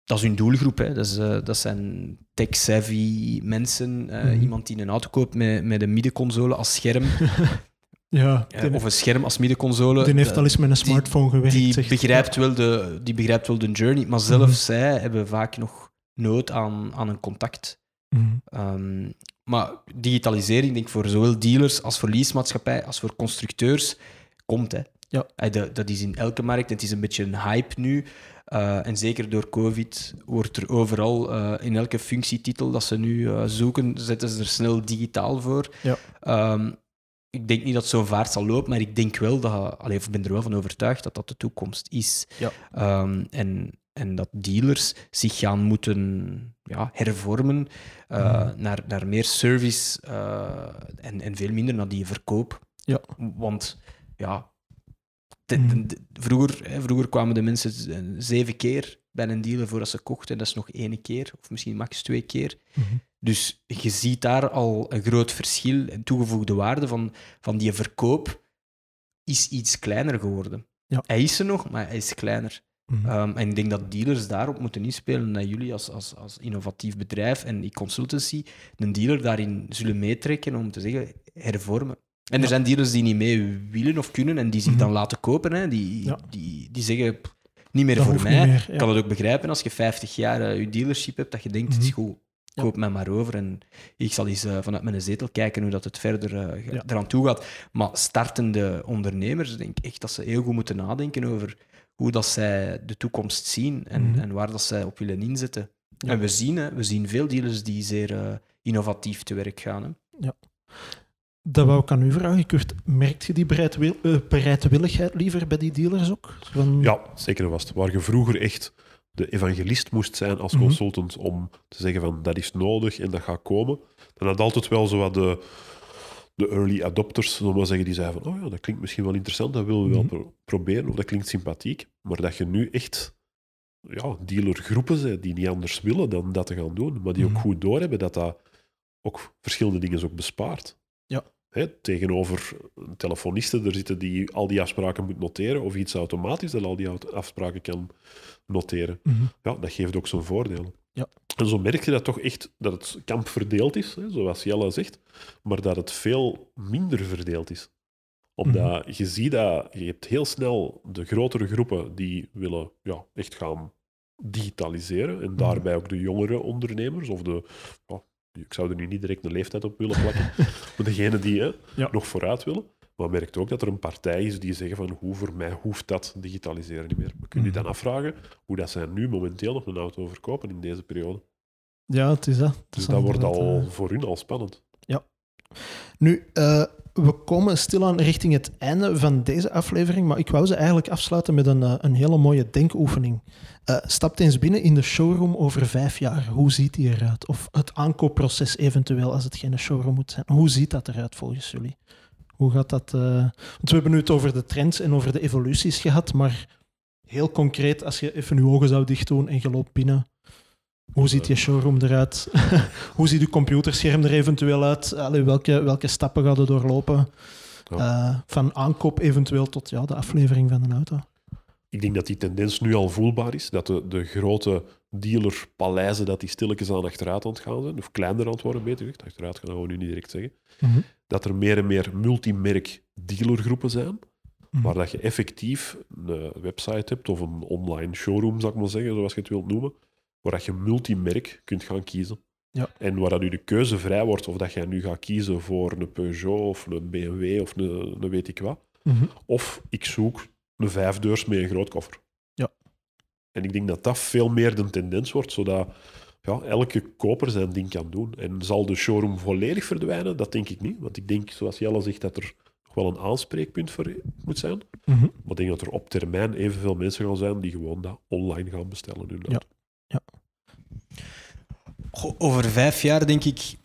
Dat is hun doelgroep. Hè. Dat, is, eh, dat zijn tech-savvy mensen. eh, Mhm. Iemand die een auto koopt met, met een middenconsole als scherm. Ja, eh, die, of een scherm als middenconsole. die heeft al eens met een smartphone gewerkt. die zegt- begrijpt, wel de, die begrijpt wel de journey, maar zelfs Mhm. zij hebben vaak nog nood aan, aan een contact. Ehm, maar digitalisering, denk ik, voor zowel dealers als voor leasemaatschappij, als voor constructeurs, komt. Hè. Ja. Dat, dat is in elke markt. Het is een beetje een hype nu. Eh, en zeker door COVID wordt er overal, eh, in elke functietitel dat ze nu eh, zoeken, zetten ze er snel digitaal voor. Ja. Ehm, ik denk niet dat zo'n vaart zal lopen, maar ik denk wel dat, allee, ik ben er wel van overtuigd dat dat de toekomst is. Ja. Ehm, en en dat dealers zich gaan moeten ja, hervormen uh, naar, naar meer service uh, en, en veel minder naar die verkoop. Ja. Want ja, de, de, de, vroeger, hè, vroeger kwamen de mensen zeven keer bij een dealer voordat ze kochten. Dat is nog één keer, of misschien max twee keer. Mm -hmm. Dus je ziet daar al een groot verschil. En toegevoegde waarde van, van die verkoop is iets kleiner geworden. Ja. Hij is er nog, maar hij is kleiner. Mm -hmm. um, en ik denk dat dealers daarop moeten inspelen. Dat jullie als, als, als innovatief bedrijf en die consultancy een dealer daarin zullen meetrekken om te zeggen hervormen. En er zijn dealers die niet mee willen of kunnen en die zich Mhm. dan laten kopen. Hè. Die, Ja. die, die zeggen, "Pff, niet meer Dat voor mij. niet meer, ja. Ik kan het ook begrijpen als je 50 jaar eh, je dealership hebt, dat je denkt, het is Mhm. goed, koop mij maar over en ik zal eens eh, vanuit mijn zetel kijken hoe dat het verder eh, eraan toe gaat. Maar startende ondernemers, denk ik echt dat ze heel goed moeten nadenken over hoe dat zij de toekomst zien en, Mhm. en waar dat zij op willen inzetten. Ja. En we zien, hè, we zien veel dealers die zeer eh, innovatief te werk gaan. Hè. Dat wou ik aan u vragen, Kurt. Merkt je die bereidwil- eh, bereidwilligheid liever bij die dealers ook? Van, Ja, zeker en vast. Waar je vroeger echt de evangelist moest zijn als Mhm. consultant om te zeggen van dat is nodig en dat gaat komen, dan had altijd wel zo wat de, de early adopters, zullen we zeggen, die zeiden van oh ja, dat klinkt misschien wel interessant, dat willen we wel Mhm. pro- proberen, of dat klinkt sympathiek. Maar dat je nu echt ja, dealergroepen bent die niet anders willen dan dat te gaan doen, maar die ook goed doorhebben dat dat ook verschillende dingen ook bespaart. Ja. Hè, tegenover een telefoniste er zitten die al die afspraken moet noteren, of iets automatisch dat al die afspraken kan noteren. Mhm. Ja, dat geeft ook zijn voordelen. Ja. En zo merk je dat toch echt dat het kamp verdeeld is, hè, zoals Jelle zegt, maar dat het veel minder verdeeld is. Omdat Mhm. je ziet dat je hebt heel snel de grotere groepen die willen ja, echt gaan digitaliseren. Mhm. En daarbij ook de jongere ondernemers, of de, ik zou er nu niet direct een leeftijd op willen plakken, maar degene die hè, Ja. nog vooruit willen. Maar merkt ook dat er een partij is die zeggen van hoe voor mij hoeft dat digitaliseren niet meer. We kunnen je Mhm. dan afvragen hoe dat zij nu momenteel nog een auto verkopen in deze periode. Ja, het is dat. Dus dat wordt al eh, voor hun al spannend. Nu, eh, we komen stilaan richting het einde van deze aflevering, maar ik wou ze eigenlijk afsluiten met een, eh, een hele mooie denkoefening. Eh stap eens binnen in de showroom over vijf jaar. Hoe ziet die eruit? Of het aankoopproces eventueel, als het geen showroom moet zijn. Hoe ziet dat eruit volgens jullie? Hoe gaat dat... eh, Want we hebben nu het over de trends en over de evoluties gehad, maar heel concreet, als je even je ogen zou dicht doen en je loopt binnen, hoe ziet je showroom eruit? Hoe ziet uw computerscherm er eventueel uit? Allee, welke, welke stappen gaan er doorlopen? Eh, van aankoop eventueel tot ja, de aflevering van een auto. Ik denk dat die tendens nu al voelbaar is. Dat de, de grote dealerpaleizen dat die stilletjes aan achteruit aan het gaan zijn. Of kleiner aan het worden, beter gezegd. Achteruit gaan we nu niet direct zeggen. Dat er meer en meer multimerk dealergroepen zijn. Mhm. Waar dat je effectief een website hebt of een online showroom, zou ik maar zeggen, zoals je het wilt noemen. Waar dat je multimerk kunt gaan kiezen. Ja. En waar dat nu de keuze vrij wordt of dat jij nu gaat kiezen voor een Peugeot of een BMW of een, een weet ik wat. Mhm. Of ik zoek een vijfdeurs met een groot koffer. Ja. En ik denk dat dat veel meer de tendens wordt, zodat ja, elke koper zijn ding kan doen. En zal de showroom volledig verdwijnen? Dat denk ik niet. Want ik denk, zoals Jelle zegt, dat er nog wel een aanspreekpunt voor moet zijn. Mhm. Maar ik denk dat er op termijn evenveel mensen gaan zijn die gewoon dat online gaan bestellen. hun Ja. Goh, Over vijf jaar, denk ik,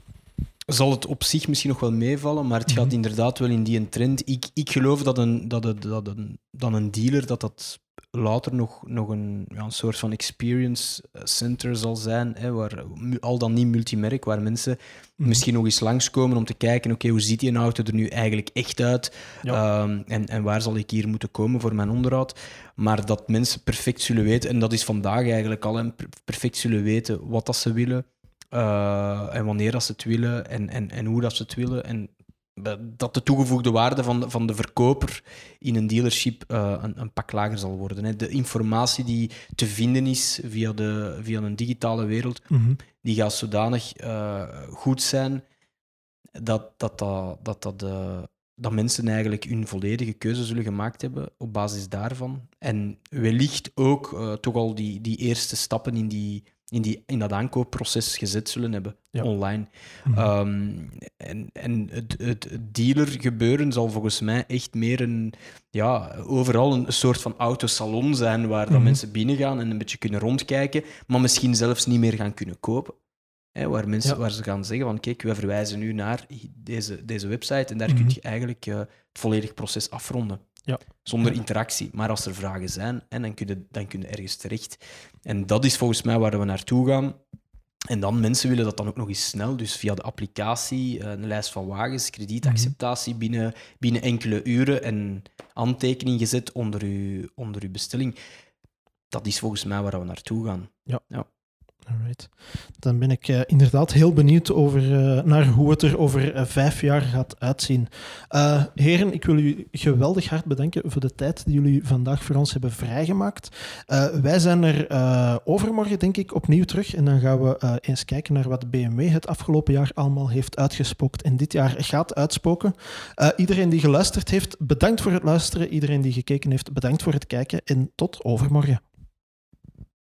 zal het op zich misschien nog wel meevallen, maar het gaat Mhm. inderdaad wel in die een trend. Ik, ik geloof dat een, dat, het, dat, een, dat een dealer dat dat later nog, nog een, ja, een soort van experience center zal zijn, hè, waar, al dan niet multimerk, waar mensen Mhm. misschien nog eens langskomen om te kijken, oké, hoe ziet die auto er nu eigenlijk echt uit? Ja. Ehm, en, en waar zal ik hier moeten komen voor mijn onderhoud? Maar dat mensen perfect zullen weten, en dat is vandaag eigenlijk al, per- perfect zullen weten wat dat ze willen, eh, en wanneer dat ze het willen en, en, en hoe dat ze het willen. En dat de toegevoegde waarde van de, van de verkoper in een dealership eh, een, een pak lager zal worden. Hè. De informatie die te vinden is via, de, via een digitale wereld, Mhm. die gaat zodanig eh, goed zijn dat dat, dat, dat, dat, eh, dat mensen eigenlijk hun volledige keuze zullen gemaakt hebben op basis daarvan. En wellicht ook toch al die, die eerste stappen in, die, in, die, in dat aankoopproces gezet zullen hebben, Ja. online. Mhm. Ehm, en en het, het, dealergebeuren zal volgens mij echt meer een, ja, overal een soort van autosalon zijn waar dat Mhm. mensen binnengaan en een beetje kunnen rondkijken, maar misschien zelfs niet meer gaan kunnen kopen. Hè, waar, mensen, Ja. waar ze gaan zeggen van kijk, we verwijzen nu naar deze, deze website en daar Mhm. kun je eigenlijk eh, het volledig proces afronden. Ja. Zonder Ja. interactie. Maar als er vragen zijn, en dan, kun je, dan kun je ergens terecht. En dat is volgens mij waar we naartoe gaan. En dan, mensen willen dat dan ook nog eens snel. Dus via de applicatie, eh, een lijst van wagens, kredietacceptatie binnen, binnen enkele uren en handtekening gezet onder uw, onder uw bestelling. Dat is volgens mij waar we naartoe gaan. Dan ben ik eh, inderdaad heel benieuwd over, eh, naar hoe het er over eh, vijf jaar gaat uitzien. Heren, ik wil u geweldig hard bedanken voor de tijd die jullie vandaag voor ons hebben vrijgemaakt. Wij zijn er overmorgen, denk ik, opnieuw terug. En dan gaan we eens kijken naar wat BMW het afgelopen jaar allemaal heeft uitgespookt en dit jaar gaat uitspoken. Iedereen die geluisterd heeft, bedankt voor het luisteren. Iedereen die gekeken heeft, bedankt voor het kijken. En tot overmorgen.